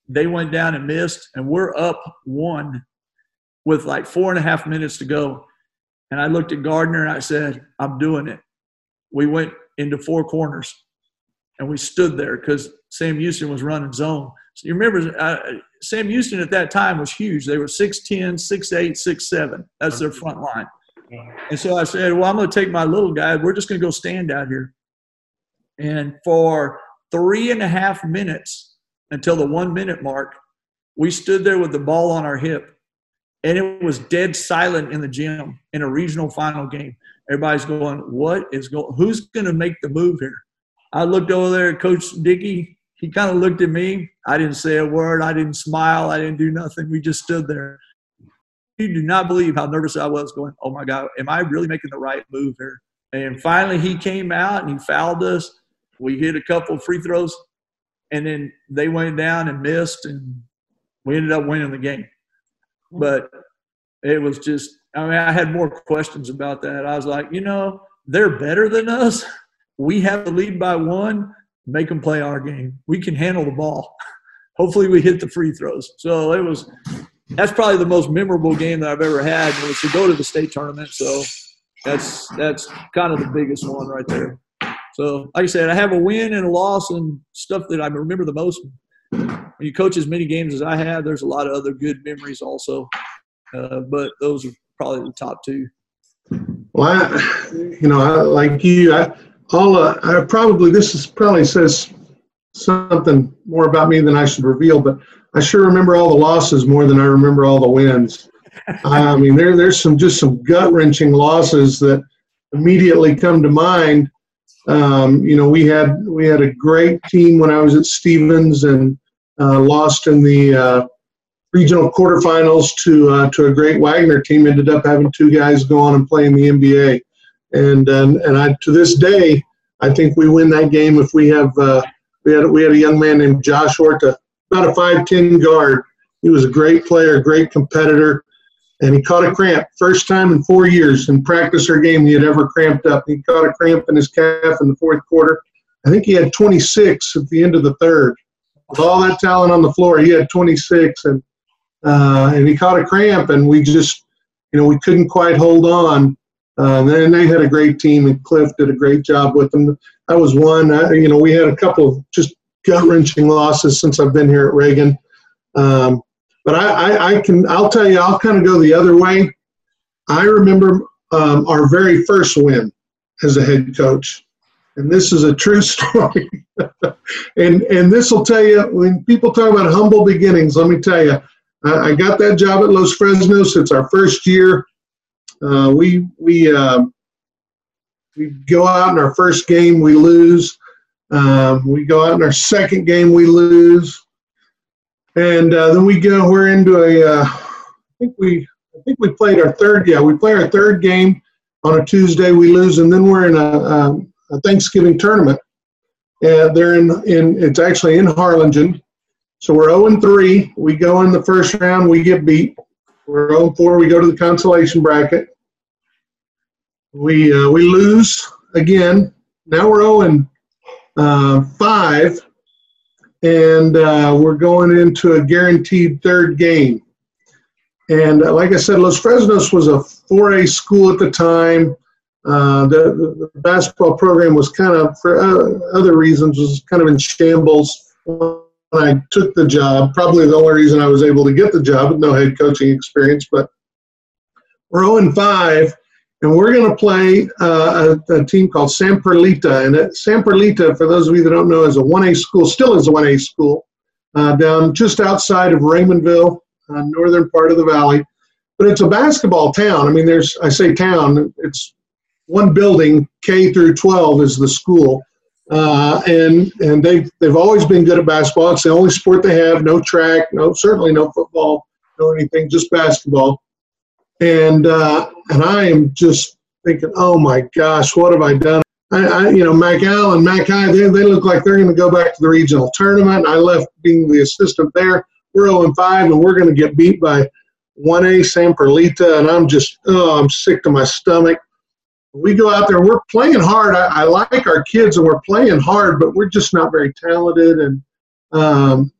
They went down and missed, and we're up one with like four and a half minutes to go. And I looked at Gardner and I said, "I'm doing it." We went into four corners, and we stood there because Sam Houston was running zone. So you remember uh, Sam Houston at that time was huge. They were 6'10", 6'8", 6'7". That's their front line. And so I said, well, I'm going to take my little guy. We're just going to go stand out here. And for three and a half minutes until the one minute mark, we stood there with the ball on our hip. And it was dead silent in the gym in a regional final game. Everybody's going, what is going, who's going to make the move here? I looked over there at Coach Dickey. He kind of looked at me. I didn't say a word. I didn't smile. I didn't do nothing. We just stood there you do not believe how nervous I was going, oh my God, am I really making the right move here? And finally he came out and he fouled us. We hit a couple free throws and then they went down and missed and we ended up winning the game. But it was just, I mean, I had more questions about that. I was like, you know, they're better than us. We have the lead by one. Make them play our game. We can handle the ball. Hopefully, we hit the free throws. So it was that's probably the most memorable game that I've ever had was to go to the state tournament. So that's that's kind of the biggest one right there. So like I said, I have a win and a loss and stuff that I remember the most. When you coach as many games as I have, there's a lot of other good memories also. Uh, but those are probably the top two. Well, I, you know, I, like you, I, all uh, I probably this is probably says something more about me than I should reveal, but I sure remember all the losses more than I remember all the wins. I mean, there there's some just some gut wrenching losses that immediately come to mind. Um, you know, we had we had a great team when I was at Stevens and uh, lost in the uh, regional quarterfinals to uh, to a great Wagner team. Ended up having two guys go on and play in the NBA, and and and I to this day I think we win that game if we have uh, we had we had a young man named Josh Horta, about a five ten guard. He was a great player, great competitor, and he caught a cramp first time in four years in practice or game he had ever cramped up. He caught a cramp in his calf in the fourth quarter. I think he had 26 at the end of the third. With all that talent on the floor, he had 26, and uh, and he caught a cramp, and we just, you know, we couldn't quite hold on. Uh, and they had a great team, and Cliff did a great job with them. That was one. Uh, you know, we had a couple of just gut wrenching losses since I've been here at Reagan. Um, but I, I, I, can, I'll tell you, I'll kind of go the other way. I remember um, our very first win as a head coach, and this is a true story. and and this will tell you when people talk about humble beginnings. Let me tell you, I, I got that job at Los Fresnos. It's our first year. Uh, we we uh, we go out in our first game, we lose. Um, we go out in our second game, we lose, and uh, then we go. We're into a. Uh, I think we. I think we played our third. Yeah, we play our third game on a Tuesday. We lose, and then we're in a, um, a Thanksgiving tournament. And they're in. In it's actually in Harlingen. So we're 0 and 3. We go in the first round. We get beat. We're 0 4. We go to the consolation bracket. We uh, we lose again. Now we're 0 and uh, 5, and uh, we're going into a guaranteed third game. And uh, like I said, Los Fresnos was a 4A school at the time. Uh, the, the, basketball program was kind of, for uh, other reasons, was kind of in shambles when I took the job. Probably the only reason I was able to get the job with no head coaching experience. But we're 0 5, and we're going to play uh, a, a, team called San Perlita. And San Perlita, for those of you that don't know, is a 1A school, still is a 1A school, uh, down just outside of Raymondville, uh, northern part of the valley. But it's a basketball town. I mean, there's, I say town, it's one building, K through 12 is the school. Uh, and and they've, they've always been good at basketball. It's the only sport they have, no track, no certainly no football, no anything, just basketball and uh, and I am just thinking, oh my gosh, what have I done? I, I you know, McAllen, McHi, they, they look like they're going to go back to the regional tournament. I left being the assistant there. We're 0 5, and we're going to get beat by 1A San Perlita, and I'm just, oh, I'm sick to my stomach. We go out there, we're playing hard. I, I like our kids, and we're playing hard, but we're just not very talented. And um,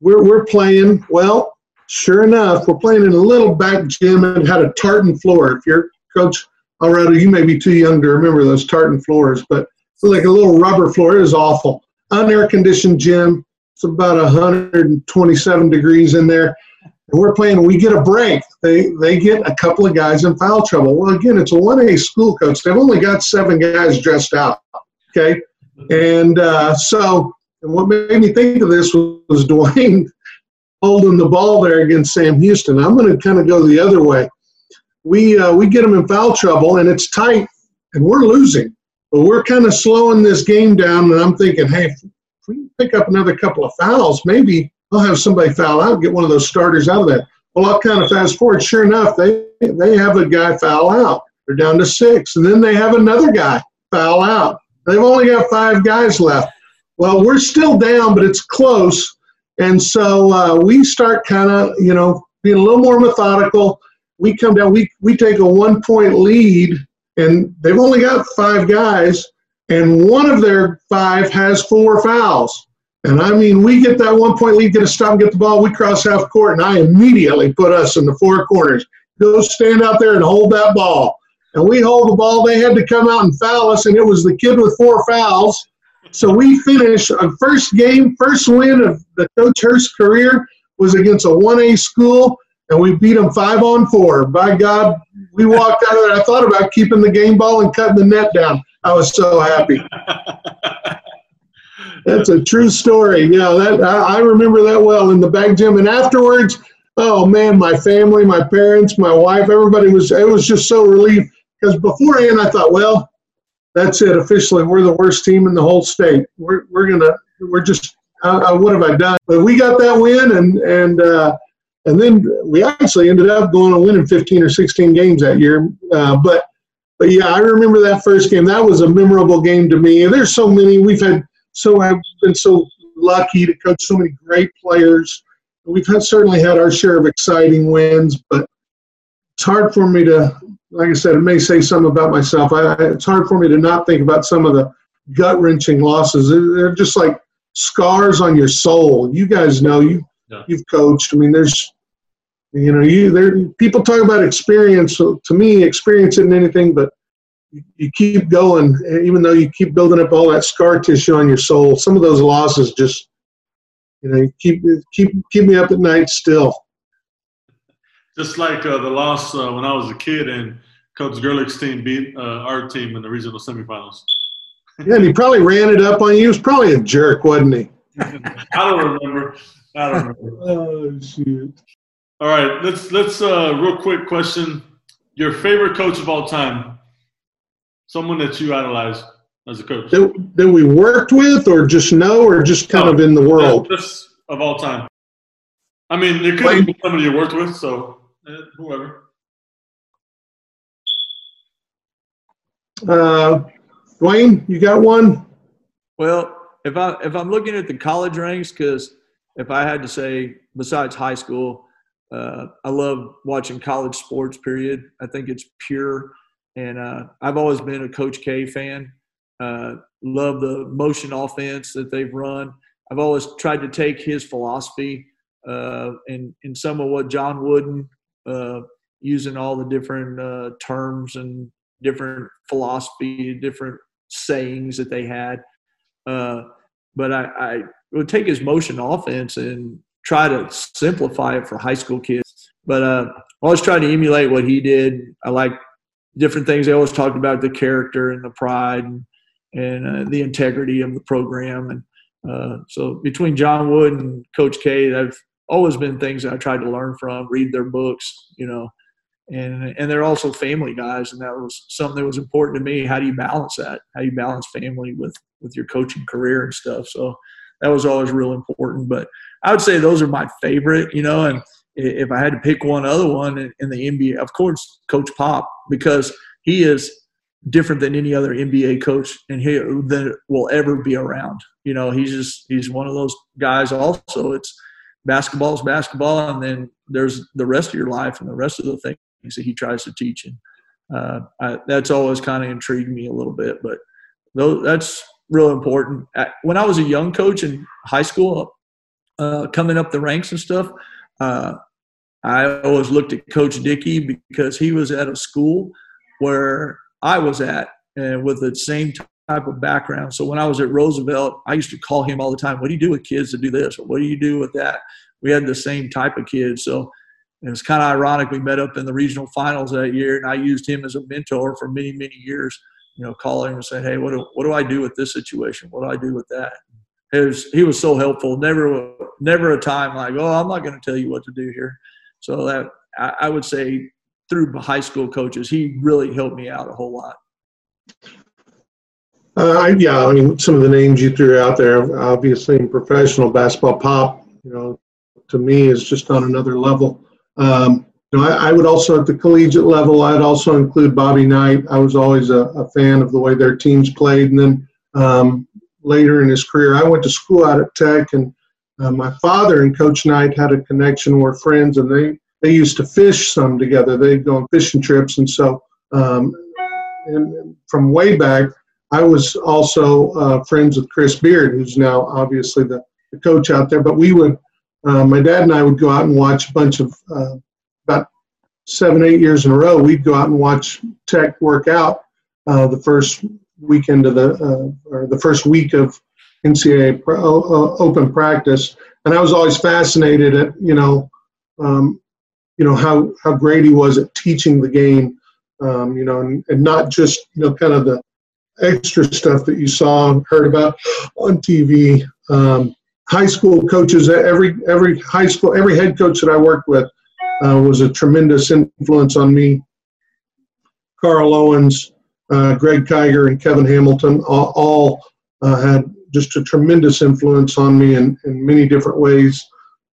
we're, we're playing, well, Sure enough, we're playing in a little back gym and had a tartan floor. If you're Coach Alvarado, you may be too young to remember those tartan floors, but like a little rubber floor. It was awful. Unair conditioned gym. It's about 127 degrees in there. And we're playing, we get a break. They they get a couple of guys in foul trouble. Well, again, it's a 1A school coach. They've only got seven guys dressed out. Okay. And uh, so, and what made me think of this was, was Dwayne holding the ball there against Sam Houston. I'm going to kind of go the other way. We uh, we get them in foul trouble and it's tight and we're losing, but we're kind of slowing this game down. And I'm thinking, hey, if we pick up another couple of fouls, maybe I'll have somebody foul out, get one of those starters out of there. Well, I'll kind of fast forward. Sure enough, they they have a guy foul out. They're down to six, and then they have another guy foul out. They've only got five guys left. Well, we're still down, but it's close and so uh, we start kind of, you know, being a little more methodical. We come down, we, we take a one point lead, and they've only got five guys, and one of their five has four fouls. And I mean, we get that one point lead, get a stop, get the ball, we cross half court, and I immediately put us in the four corners. Go stand out there and hold that ball. And we hold the ball. They had to come out and foul us, and it was the kid with four fouls so we finished a first game, first win of the Coach Hirst career was against a 1A school, and we beat them five on four. By God, we walked out of there. I thought about keeping the game ball and cutting the net down. I was so happy. That's a true story. Yeah, that I, I remember that well in the back gym. And afterwards, oh man, my family, my parents, my wife, everybody was. It was just so relieved because beforehand I thought, well, that's it. Officially, we're the worst team in the whole state. We're, we're gonna we're just what have I done? But we got that win, and and uh, and then we actually ended up going and winning 15 or 16 games that year. Uh, but but yeah, I remember that first game. That was a memorable game to me. And there's so many. We've had so I've been so lucky to coach so many great players. We've had, certainly had our share of exciting wins, but it's hard for me to, like I said, it may say something about myself. I, it's hard for me to not think about some of the gut wrenching losses. They're just like scars on your soul. You guys know you yeah. you've coached. I mean, there's you know you there people talk about experience. So to me, experience isn't anything but you keep going, even though you keep building up all that scar tissue on your soul. Some of those losses just you know keep keep keep me up at night still. Just like uh, the loss uh, when I was a kid and Coach Gerlich's team beat uh, our team in the regional semifinals. yeah, and he probably ran it up on you. He was probably a jerk, wasn't he? I don't remember. I don't remember. oh shoot! All right, let's let's uh, real quick question: Your favorite coach of all time? Someone that you idolize as a coach that, that we worked with, or just know, or just kind no, of in the world? Just of all time. I mean, it could be somebody you worked with, so whoever. Uh, Dwayne, you got one? Well, if I if I'm looking at the college ranks, because if I had to say, besides high school, uh, I love watching college sports. Period. I think it's pure, and uh, I've always been a Coach K fan. Uh, love the motion offense that they've run. I've always tried to take his philosophy uh, and in some of what John Wooden uh, using all the different uh, terms and different philosophy, different sayings that they had. Uh, but I, I, would take his motion offense and try to simplify it for high school kids. But uh, I always try to emulate what he did. I like different things. They always talked about the character and the pride and, and uh, the integrity of the program. And uh, so between John Wood and Coach K, I've always been things that I tried to learn from, read their books, you know, and and they're also family guys, and that was something that was important to me. How do you balance that? How do you balance family with with your coaching career and stuff? So that was always real important. But I would say those are my favorite, you know. And if I had to pick one other one in, the NBA, of course, Coach Pop, because he is different than any other NBA coach and he that will ever be around. You know, he's just he's one of those guys. Also, it's basketball is basketball, and then there's the rest of your life and the rest of the things that he tries to teach. And uh, I, that's always kind of intrigued me a little bit. But that's real important. When I was a young coach in high school, uh, coming up the ranks and stuff, uh, I always looked at Coach Dickey because he was at a school where I was at and with the same type of background. So when I was at Roosevelt, I used to call him all the time, What do you do with kids to do this? Or what do you do with that? We had the same type of kids. So it was kind of ironic. We met up in the regional finals that year, and I used him as a mentor for many, many years. You know, calling him and saying, "Hey, what do, what do I do with this situation? What do I do with that?" It was, he was so helpful. Never, never a time like, "Oh, I'm not going to tell you what to do here." So that I, I would say through high school coaches, he really helped me out a whole lot. Uh, yeah, I mean, some of the names you threw out there, obviously in professional basketball, Pop, you know, to me is just on another level. Um, you know, I, I, would also at the collegiate level, I'd also include Bobby Knight. I was always a, a fan of the way their teams played. And then um, later in his career, I went to school out at Tech, and uh, my father and Coach Knight had a connection. We're friends, and they they used to fish some together. They'd go on fishing trips, and so um, and from way back, I was also uh, friends with Chris Beard, who's now obviously the, the coach out there. But we would uh, my dad and I would go out and watch a bunch of uh, about seven, eight years in a row. We'd go out and watch Tech work out uh, the first weekend of the uh, or the first week of NCAA uh, open practice, and I was always fascinated at you know um, you know how how great he was at teaching the game, um, you know, and, and not just you know kind of the extra stuff that you saw and heard about on TV. Um, high school coaches, every every high school, every head coach that I worked with uh, was a tremendous influence on me. Carl Owens, uh, Greg Kiger, and Kevin Hamilton all, all uh, had just a tremendous influence on me in, in many different ways.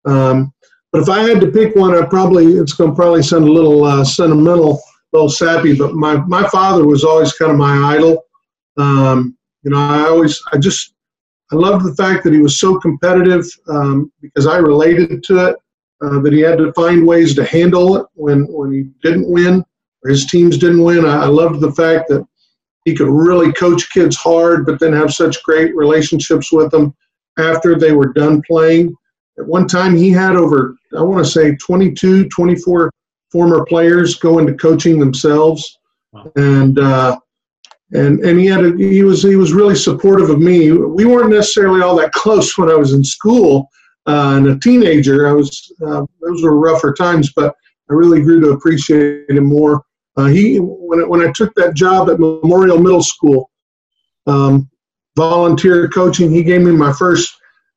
Um, but if I had to pick one, I probably it's going to probably sound a little uh, sentimental, a little sappy. But my my father was always kind of my idol. Um, you know, I always I just I loved the fact that he was so competitive um, because I related to it. Uh, that he had to find ways to handle it when when he didn't win or his teams didn't win. I, I loved the fact that he could really coach kids hard, but then have such great relationships with them after they were done playing. At one time, he had over, I want to say, 22, 24 former players go into coaching themselves. And, uh, and, and he had a, he was he was really supportive of me. We weren't necessarily all that close when I was in school uh, and a teenager. I was uh, those were rougher times, but I really grew to appreciate him more. Uh, he when when I took that job at Memorial Middle School, um, volunteer coaching, he gave me my first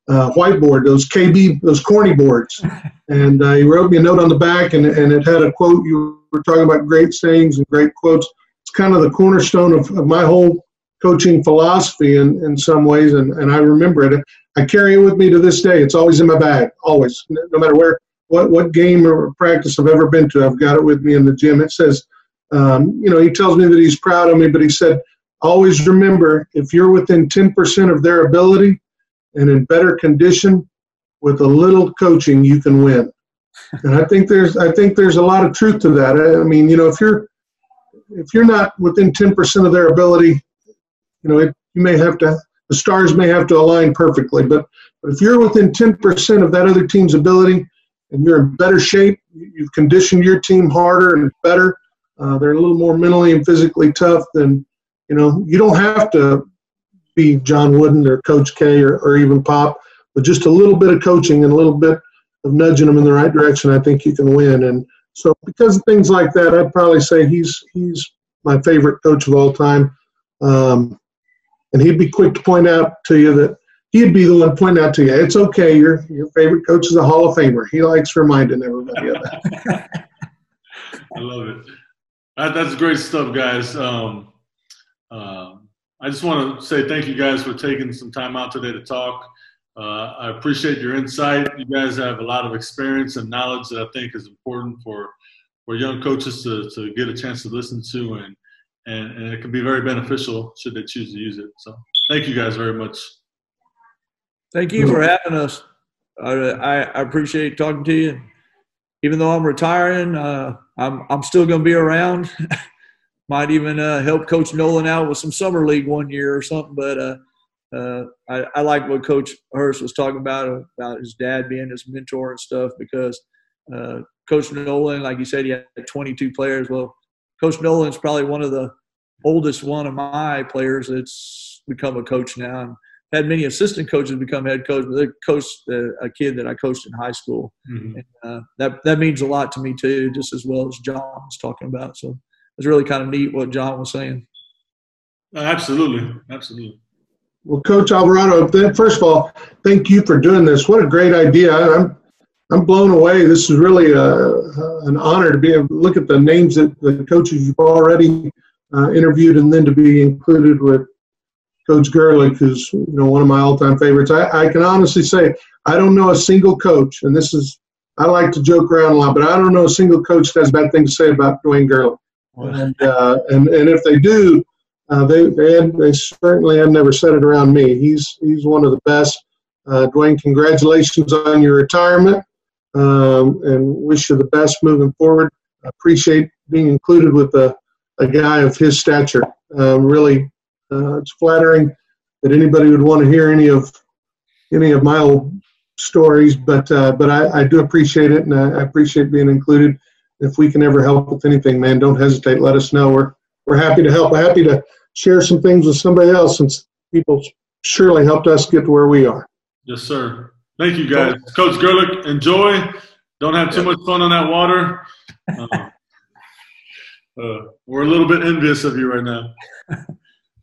uh, whiteboard, those KB, those corny boards. And uh, he wrote me a note on the back, and, and it had a quote. You were talking about great sayings and great quotes. Kind of the cornerstone of, of my whole coaching philosophy in, in some ways, and, and I remember it. I carry it with me to this day. It's always in my bag, always, no matter where, what, what game or practice I've ever been to. I've got it with me in the gym. It says, um, you know, he tells me that he's proud of me, but he said, always remember if you're within 10% of their ability and in better condition with a little coaching you can win and i think there's i think there's a lot of truth to that i mean you know if you're if you're not within 10% of their ability you know it, you may have to the stars may have to align perfectly but, but if you're within 10% of that other team's ability and you're in better shape you've conditioned your team harder and better uh, they're a little more mentally and physically tough than you know, you don't have to be John Wooden or Coach K or, or even Pop, but just a little bit of coaching and a little bit of nudging them in the right direction, I think you can win. And so, because of things like that, I'd probably say he's he's my favorite coach of all time. Um, and he'd be quick to point out to you that he'd be the one pointing out to you, it's okay, your your favorite coach is a Hall of Famer. He likes reminding everybody of that. I love it. That, that's great stuff, guys. Um, um, I just want to say thank you guys for taking some time out today to talk. Uh, I appreciate your insight. You guys have a lot of experience and knowledge that I think is important for for young coaches to, to get a chance to listen to, and, and and it can be very beneficial should they choose to use it. So thank you guys very much. Thank you for having us. I, I appreciate talking to you. Even though I'm retiring, uh, I'm I'm still going to be around. might even uh, help Coach Nolan out with some summer league one year or something. But uh, I, I, like what Coach Hirst was talking about about his dad being his mentor and stuff because uh, Coach Nolan, like you said, he had 22 players. Well, Coach Nolan's probably one of the oldest one of my players that's become a coach now. And had many assistant coaches become head coach, but they coached uh, a kid that I coached in high school. Mm-hmm. And, uh, that that means a lot to me too, just as well as John was talking about. So it's really kind of neat what John was saying. Absolutely, absolutely. Well, Coach Alvarado, first of all, thank you for doing this. What a great idea! I'm I'm blown away. This is really a, an honor to be able to look at the names that the coaches you've already uh, interviewed, and then to be included with Coach Gerlich, who's you know one of my all-time favorites. I, I can honestly say I don't know a single coach, and this is I like to joke around a lot, but I don't know a single coach that has a bad thing to say about Dwayne Gerlich and uh, and and if they do, uh, they they, they certainly have never said it around me. He's he's one of the best. Uh, Dwayne, congratulations on your retirement, um, and wish you the best moving forward. I appreciate being included with a, a guy of his stature. Um, really, uh, it's flattering that anybody would want to hear any of any of my old stories, but uh, but I, I do appreciate it, and I, I appreciate being included if we can ever help with anything, man, don't hesitate. Let us know. We're we're happy to help. We're happy to share some things with somebody else since people surely helped us get to where we are. Yes, sir. Thank you, guys. Coach Gerlich, enjoy. Don't have too much fun on that water. Uh, uh, we're a little bit envious of you right now.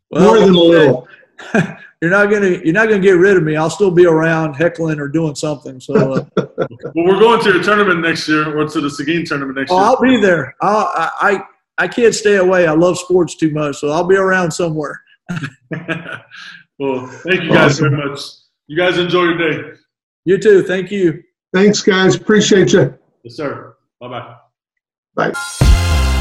well, More than a little. you're not gonna you're not gonna get rid of me. I'll still be around heckling or doing something. So, uh, well, we're going to your tournament next year, or to the Seguin tournament next oh, year. I'll be there. I'll, I I I can't stay away. I love sports too much, so I'll be around somewhere. well, thank you guys awesome. very much. You guys enjoy your day. You too. Thank you. Thanks, guys. Appreciate you. Yes, sir. Bye bye. Bye.